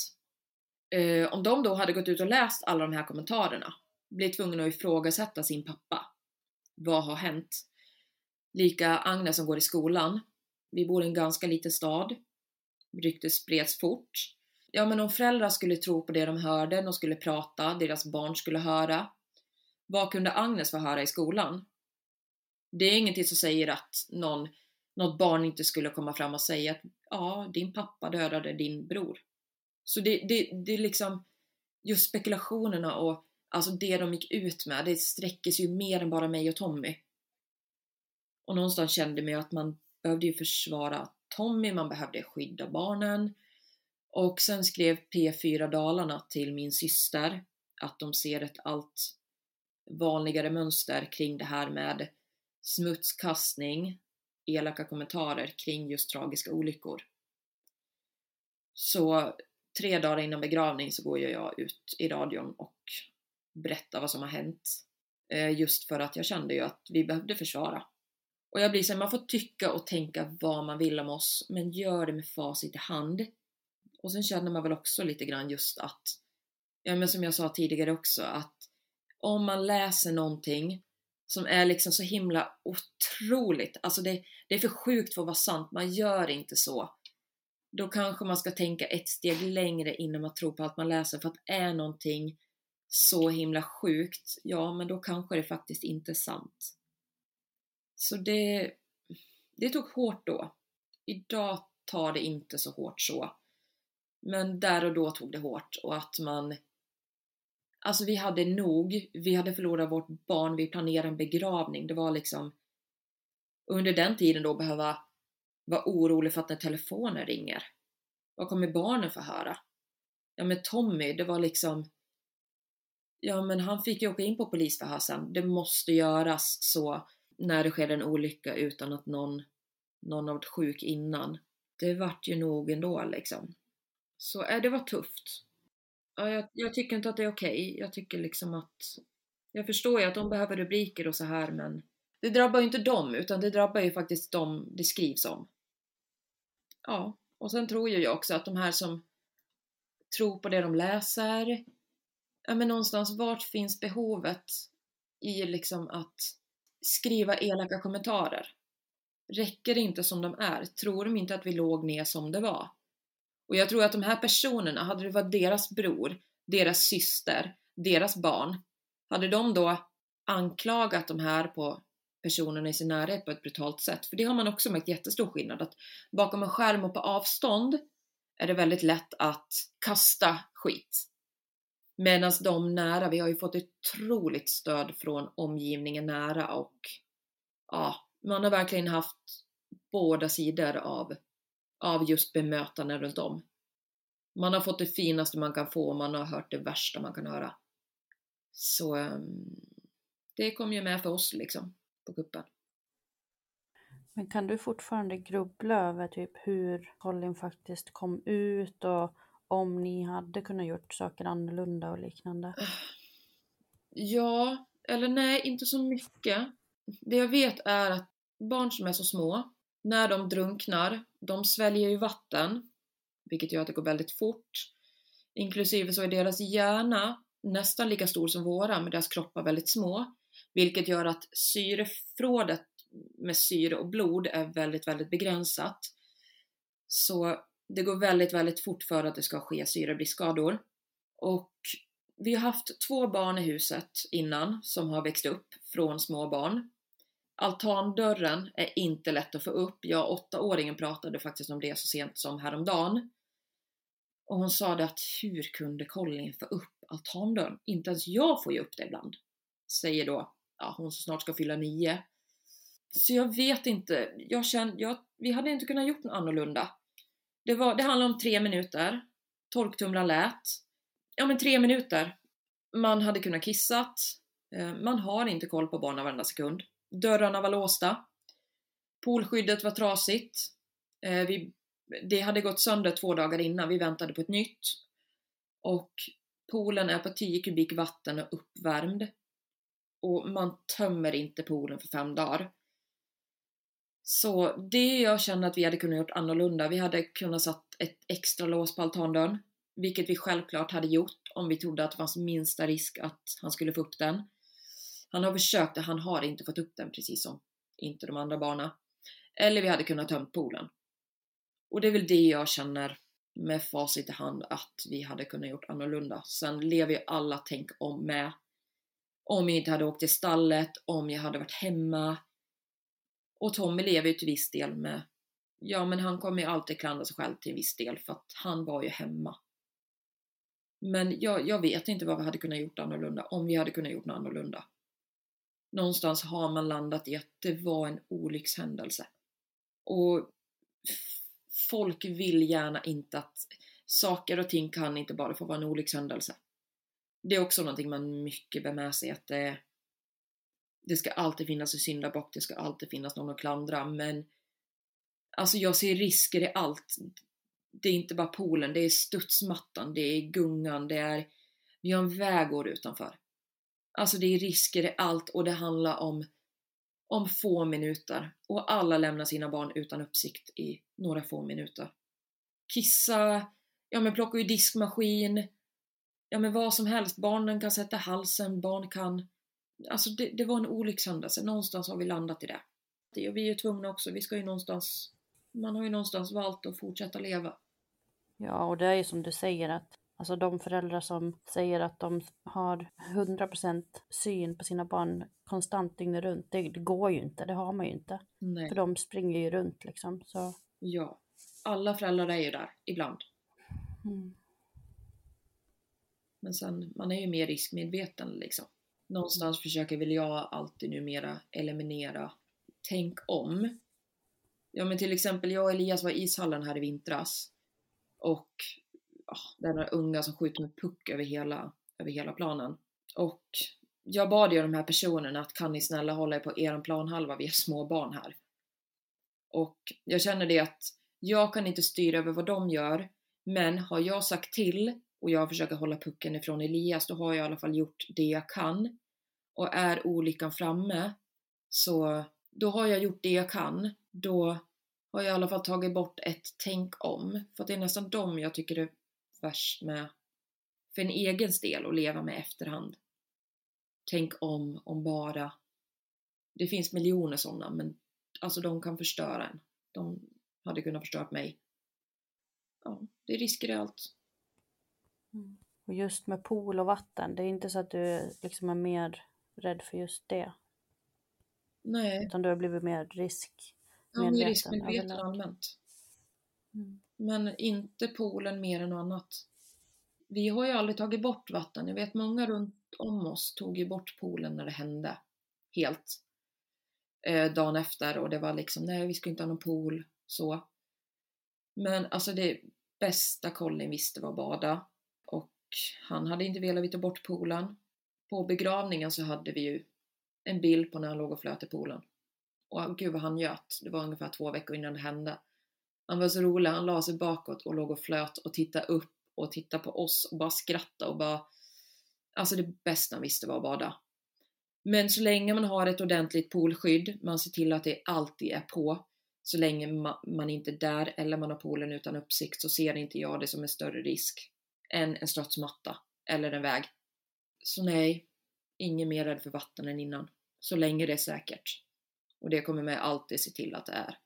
Eh, om de då hade gått ut och läst alla de här kommentarerna, blivit tvungna att ifrågasätta sin pappa. Vad har hänt? Lika Agnes som går i skolan. Vi bor i en ganska liten stad. Ryktet spreds fort. Ja, men om föräldrar skulle tro på det de hörde, de skulle prata, deras barn skulle höra. Vad kunde Agnes få höra i skolan? Det är ingenting som säger att någon, något barn inte skulle komma fram och säga att ja, din pappa dödade din bror. Så det, det, det är liksom just spekulationerna och alltså det de gick ut med, det sträcker sig ju mer än bara mig och Tommy. Och någonstans kände man att man behövde ju försvara Tommy, man behövde skydda barnen. Och sen skrev P4 Dalarna till min syster att de ser ett allt vanligare mönster kring det här med smutskastning, elaka kommentarer kring just tragiska olyckor. Så tre dagar innan begravning så går jag ut i radion och berättar vad som har hänt. Eh, just för att jag kände ju att vi behövde försvara. Och jag blir så man får tycka och tänka vad man vill om oss, men gör det med facit i hand. Och sen känner man väl också lite grann just att, ja men som jag sa tidigare också, att om man läser någonting som är liksom så himla otroligt, alltså det, det är för sjukt för att vara sant, man gör inte så. Då kanske man ska tänka ett steg längre innan man tror på allt man läser, för att är någonting så himla sjukt, ja men då kanske det faktiskt inte är sant. Så det, det tog hårt då. Idag tar det inte så hårt så. Men där och då tog det hårt och att man Alltså vi hade nog, vi hade förlorat vårt barn, vi planerade en begravning. Det var liksom under den tiden då behöva vara orolig för att när telefonen ringer, vad kommer barnen få höra? Ja men Tommy, det var liksom Ja men han fick ju åka in på polisförhör sen. Det måste göras så när det sker en olycka utan att någon, någon har varit sjuk innan. Det vart ju nog ändå liksom. Så äh, det var tufft. Ja, jag, jag tycker inte att det är okej. Okay. Jag tycker liksom att... Jag förstår ju att de behöver rubriker och så här men det drabbar ju inte dem utan det drabbar ju faktiskt dem det skrivs om. Ja, och sen tror ju jag också att de här som tror på det de läser, ja men någonstans vart finns behovet i liksom att skriva elaka kommentarer? Räcker det inte som de är? Tror de inte att vi låg ner som det var? Och jag tror att de här personerna, hade det varit deras bror, deras syster, deras barn, hade de då anklagat de här på personerna i sin närhet på ett brutalt sätt? För det har man också märkt jättestor skillnad, att bakom en skärm och på avstånd är det väldigt lätt att kasta skit. Medan de nära, vi har ju fått ett otroligt stöd från omgivningen nära och ja, man har verkligen haft båda sidor av, av just bemötande runt om. Man har fått det finaste man kan få och man har hört det värsta man kan höra. Så um, det kom ju med för oss liksom på kuppen. Men kan du fortfarande grubbla över typ hur Colin faktiskt kom ut och om ni hade kunnat gjort saker annorlunda och liknande? Ja, eller nej, inte så mycket. Det jag vet är att barn som är så små, när de drunknar, de sväljer ju vatten, vilket gör att det går väldigt fort. Inklusive så är deras hjärna nästan lika stor som våra, men deras kroppar väldigt små. Vilket gör att syreförrådet med syre och blod är väldigt, väldigt begränsat. Så det går väldigt, väldigt fort för att det ska ske syrebristskador. Och vi har haft två barn i huset innan som har växt upp från små barn. Altandörren är inte lätt att få upp. Jag, åttaåringen, pratade faktiskt om det så sent som häromdagen. Och hon sa det att hur kunde Colin få upp altandörren? Inte ens jag får ju upp det ibland. Säger då ja, hon som snart ska fylla nio. Så jag vet inte. Jag känner, jag, vi hade inte kunnat gjort något annorlunda. Det, var, det handlade om tre minuter. Torktumlaren lät. Ja men tre minuter. Man hade kunnat kissat. Eh, man har inte koll på barnen varenda sekund. Dörrarna var låsta. Poolskyddet var trasigt. Eh, vi, det hade gått sönder två dagar innan. Vi väntade på ett nytt. Och poolen är på 10 kubik vatten och uppvärmd. Och man tömmer inte poolen för fem dagar. Så det jag känner att vi hade kunnat gjort annorlunda, vi hade kunnat satt ett extra lås på altandörren, vilket vi självklart hade gjort om vi trodde att det fanns minsta risk att han skulle få upp den. Han har försökt och han har inte fått upp den precis som inte de andra barnen. Eller vi hade kunnat tömt poolen. Och det är väl det jag känner med facit i hand att vi hade kunnat gjort annorlunda. Sen lever ju alla tänk om med. Om jag inte hade åkt till stallet, om jag hade varit hemma, och Tommy lever ju till viss del med, ja men han kommer ju alltid klandra sig själv till viss del för att han var ju hemma. Men jag, jag vet inte vad vi hade kunnat gjort annorlunda, om vi hade kunnat gjort något annorlunda. Någonstans har man landat i att det var en olyckshändelse. Och folk vill gärna inte att saker och ting kan inte bara få vara en olyckshändelse. Det är också någonting man mycket bär med sig att det, det ska alltid finnas en syndabock, det ska alltid finnas någon att klandra, men alltså jag ser risker i allt. Det är inte bara poolen, det är studsmattan, det är gungan, det är... Vi har en väg går utanför. Alltså det är risker i allt och det handlar om, om få minuter. Och alla lämnar sina barn utan uppsikt i några få minuter. Kissa, ja men plocka ur diskmaskin, ja men vad som helst. Barnen kan sätta halsen, barn kan Alltså det, det var en olyckshändelse, någonstans har vi landat i det. Och vi är tvungna också, vi ska ju någonstans, man har ju någonstans valt att fortsätta leva. Ja, och det är ju som du säger att Alltså de föräldrar som säger att de har 100% syn på sina barn konstant dygnet runt, det, det, går ju inte, det har man ju inte. Nej. För de springer ju runt liksom. Så. Ja, alla föräldrar är ju där, ibland. Mm. Men sen, man är ju mer riskmedveten liksom någonstans försöker väl jag alltid numera eliminera tänk om. Ja men till exempel jag och Elias var i ishallen här i vintras och oh, det är några unga som skjuter med puck över hela, över hela planen. Och jag bad ju de här personerna att kan ni snälla hålla er på er planhalva, vi är små barn här. Och jag känner det att jag kan inte styra över vad de gör, men har jag sagt till och jag försöker hålla pucken ifrån Elias, då har jag i alla fall gjort det jag kan. Och är olyckan framme, så då har jag gjort det jag kan. Då har jag i alla fall tagit bort ett tänk om. För det är nästan dem jag tycker är värst med, för en egen del, att leva med efterhand. Tänk om, om bara. Det finns miljoner sådana, men alltså de kan förstöra en. De hade kunnat förstöra mig. Ja, det är risker i allt. Mm. Och just med pool och vatten, det är inte så att du liksom är mer rädd för just det. Nej. Utan du har blivit mer risk Ja, mer riskmedveten allmänt. Mm. Men inte poolen mer än annat. Vi har ju aldrig tagit bort vatten. Jag vet många runt om oss tog ju bort poolen när det hände. Helt. Eh, dagen efter och det var liksom, nej vi ska inte ha någon pool. Så. Men alltså det bästa Colin visste var att bada. Och han hade inte velat ta bort poolen. På begravningen så hade vi ju en bild på när han låg och flöt i poolen. Och gud vad han njöt. Det var ungefär två veckor innan det hände. Han var så rolig, han la sig bakåt och låg och flöt och tittade upp och tittade på oss och bara skrattade och bara... Alltså det bästa han visste var att bada. Men så länge man har ett ordentligt poolskydd, man ser till att det alltid är på, så länge man inte är där eller man har poolen utan uppsikt så ser inte jag det som en större risk än en studsmatta eller en väg. Så nej, ingen mer rädd för vatten än innan. Så länge det är säkert. Och det kommer man alltid se till att det är.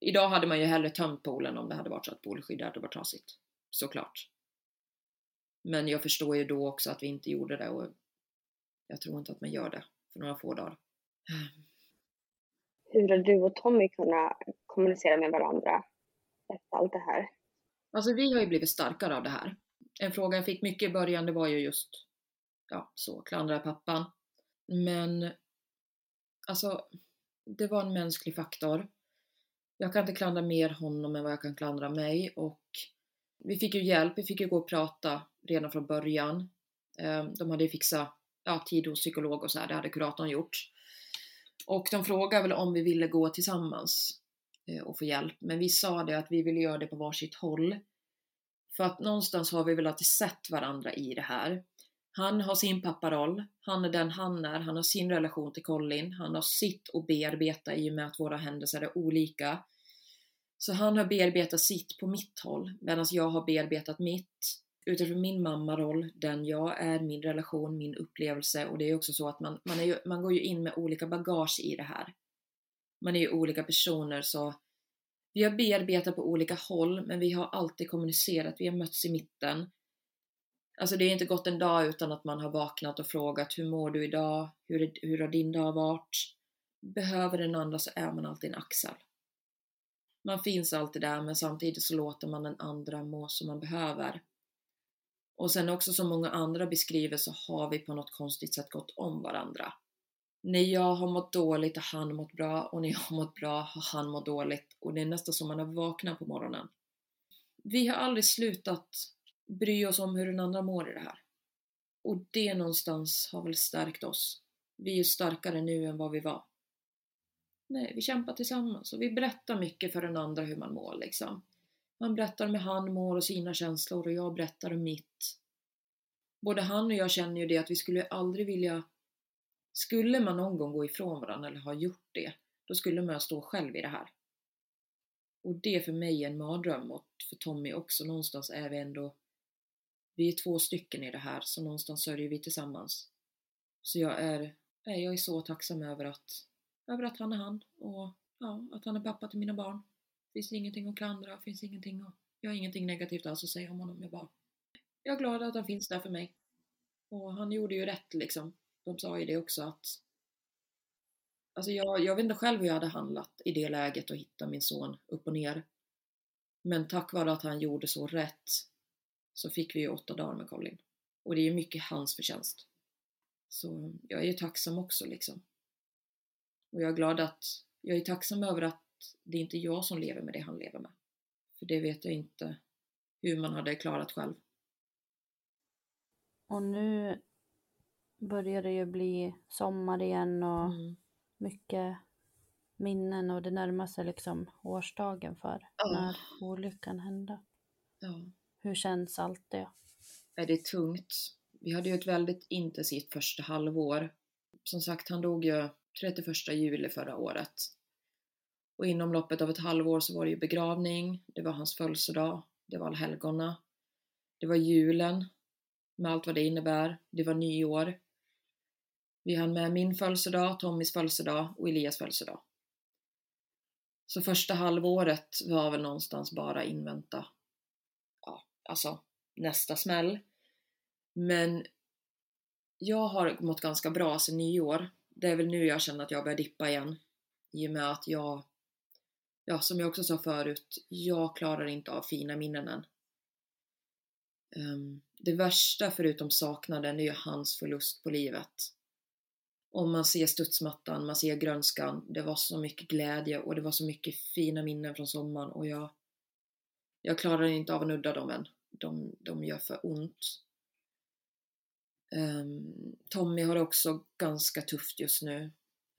Idag hade man ju hellre tömt poolen om det hade varit så att poolskyddet hade varit trasigt. Såklart. Men jag förstår ju då också att vi inte gjorde det och jag tror inte att man gör det för några få dagar. Hur har du och Tommy kunnat kommunicera med varandra efter allt det här? Alltså vi har ju blivit starkare av det här. En fråga jag fick mycket i början det var ju just, ja så, klandra pappan. Men alltså, det var en mänsklig faktor. Jag kan inte klandra mer honom än vad jag kan klandra mig och vi fick ju hjälp, vi fick ju gå och prata redan från början. Ehm, de hade ju fixat ja, tid hos psykolog och så här, det hade kuratorn gjort. Och de frågade väl om vi ville gå tillsammans eh, och få hjälp, men vi sa det att vi ville göra det på varsitt håll. För att någonstans har vi väl alltid sett varandra i det här. Han har sin papparoll, han är den han är, han har sin relation till Colin, han har sitt att bearbeta i och med att våra händelser är olika. Så han har bearbetat sitt på mitt håll, medan jag har bearbetat mitt utifrån min mammaroll, den jag är, min relation, min upplevelse och det är också så att man, man, är ju, man går ju in med olika bagage i det här. Man är ju olika personer så vi har bearbetat på olika håll men vi har alltid kommunicerat, vi har mötts i mitten. Alltså det har inte gått en dag utan att man har vaknat och frågat hur mår du idag? Hur, hur har din dag varit? Behöver den andra så är man alltid en axel. Man finns alltid där men samtidigt så låter man den andra må som man behöver. Och sen också som många andra beskriver så har vi på något konstigt sätt gått om varandra. När jag har mått dåligt har han mått bra och när jag har mått bra har han mått dåligt och det är nästan som man har vaknat på morgonen. Vi har aldrig slutat bry oss om hur den andra mår i det här. Och det någonstans har väl stärkt oss. Vi är starkare nu än vad vi var. Nej, vi kämpar tillsammans och vi berättar mycket för den andra hur man mår liksom. Man berättar om hur han mår och sina känslor och jag berättar om mitt. Både han och jag känner ju det att vi skulle aldrig vilja... Skulle man någon gång gå ifrån varandra eller ha gjort det, då skulle man stå själv i det här. Och det är för mig en mardröm och för Tommy också. Någonstans är vi ändå... Vi är två stycken i det här, så någonstans sörjer vi tillsammans. Så jag är, jag är så tacksam över att, över att han är han och ja, att han är pappa till mina barn. Finns ingenting att klandra, finns ingenting att... Jag har ingenting negativt alls att säga om honom. Jag bara... Jag är glad att han finns där för mig. Och han gjorde ju rätt liksom. De sa ju det också att... Alltså jag, jag vet inte själv hur jag hade handlat i det läget och hitta min son upp och ner. Men tack vare att han gjorde så rätt så fick vi ju åtta dagar med Colin. Och det är ju mycket hans förtjänst. Så jag är ju tacksam också liksom. Och jag är glad att, jag är tacksam över att det är inte jag som lever med det han lever med. För det vet jag inte hur man hade klarat själv. Och nu börjar det ju bli sommar igen och mm. mycket minnen och det närmar sig liksom årsdagen för oh. när olyckan hände. Ja. Hur känns allt det? Det är tungt. Vi hade ju ett väldigt intensivt första halvår. Som sagt, han dog ju 31 juli förra året. Och inom loppet av ett halvår så var det ju begravning, det var hans födelsedag, det var allhelgona, det var julen med allt vad det innebär, det var nyår. Vi hann med min födelsedag, Tommys födelsedag och Elias födelsedag. Så första halvåret var väl någonstans bara invänta, alltså nästa smäll. Men jag har mått ganska bra sedan nyår. Det är väl nu jag känner att jag börjar dippa igen. I och med att jag ja, som jag också sa förut, jag klarar inte av fina minnen än. Um, det värsta förutom saknaden är ju hans förlust på livet. Om man ser studsmattan, man ser grönskan, det var så mycket glädje och det var så mycket fina minnen från sommaren och jag, jag klarar inte av att nudda dem än. De, de gör för ont. Um, Tommy har det också ganska tufft just nu.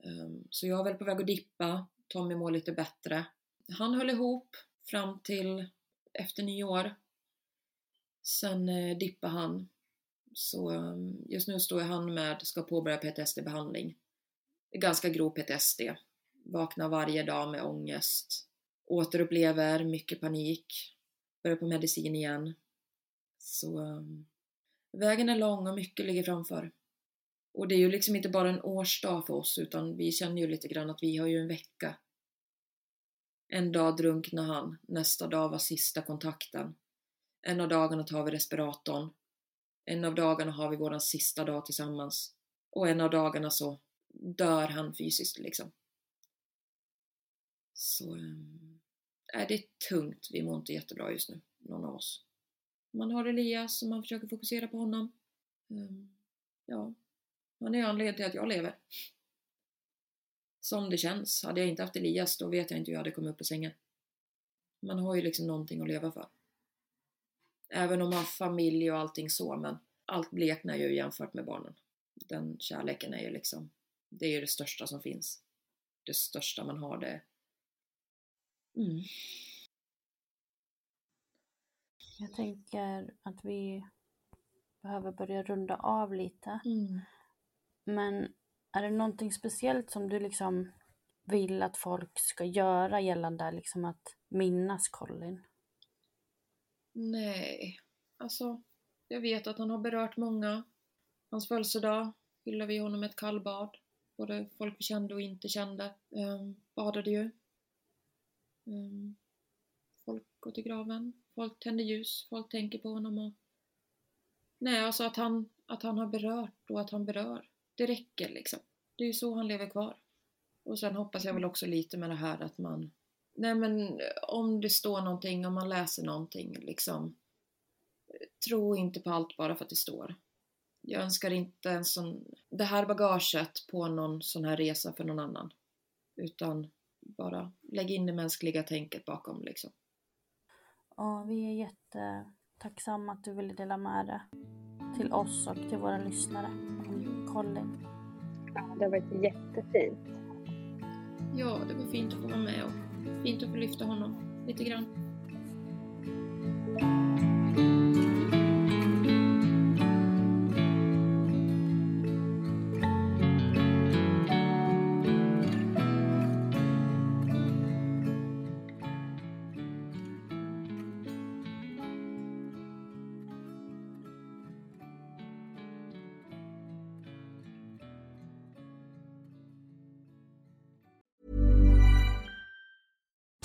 Um, så jag är väl på väg att dippa. Tommy mår lite bättre. Han höll ihop fram till efter nyår. Sen eh, dippade han. Så um, just nu står han med, ska påbörja PTSD-behandling. Ganska grov PTSD. Vaknar varje dag med ångest. Återupplever mycket panik börja på medicin igen. Så um, vägen är lång och mycket ligger framför. Och det är ju liksom inte bara en årsdag för oss utan vi känner ju lite grann att vi har ju en vecka. En dag drunknar han, nästa dag var sista kontakten. En av dagarna tar vi respiratorn. En av dagarna har vi våran sista dag tillsammans. Och en av dagarna så dör han fysiskt liksom. Så um, är det är tungt. Vi mår inte jättebra just nu, någon av oss. Man har Elias och man försöker fokusera på honom. Ehm, ja, han är anledningen till att jag lever. Som det känns. Hade jag inte haft Elias då vet jag inte hur jag hade kommit upp ur sängen. Man har ju liksom någonting att leva för. Även om man har familj och allting så, men allt bleknar ju jämfört med barnen. Den kärleken är ju liksom, det är ju det största som finns. Det största man har det. Mm. Jag tänker att vi behöver börja runda av lite. Mm. Men är det någonting speciellt som du liksom vill att folk ska göra gällande liksom att minnas Colin? Nej, alltså jag vet att han har berört många. Hans födelsedag hyllade vi honom med ett kallbad. Både folk vi kände och inte kände um, badade ju. Ehm, folk går till graven, folk tänder ljus, folk tänker på honom och... Nej, alltså att han, att han har berört och att han berör. Det räcker liksom. Det är ju så han lever kvar. Och sen hoppas jag väl också lite med det här att man Nej men om det står någonting, om man läser någonting liksom Tro inte på allt bara för att det står. Jag önskar inte en sån, det här bagaget på någon sån här resa för någon annan. Utan bara lägg in det mänskliga tänket bakom liksom. Ja, vi är jättetacksamma att du ville dela med dig till oss och till våra lyssnare om Colin. Ja, det har varit jättefint. Ja, det var fint att få vara med och fint att få lyfta honom lite grann.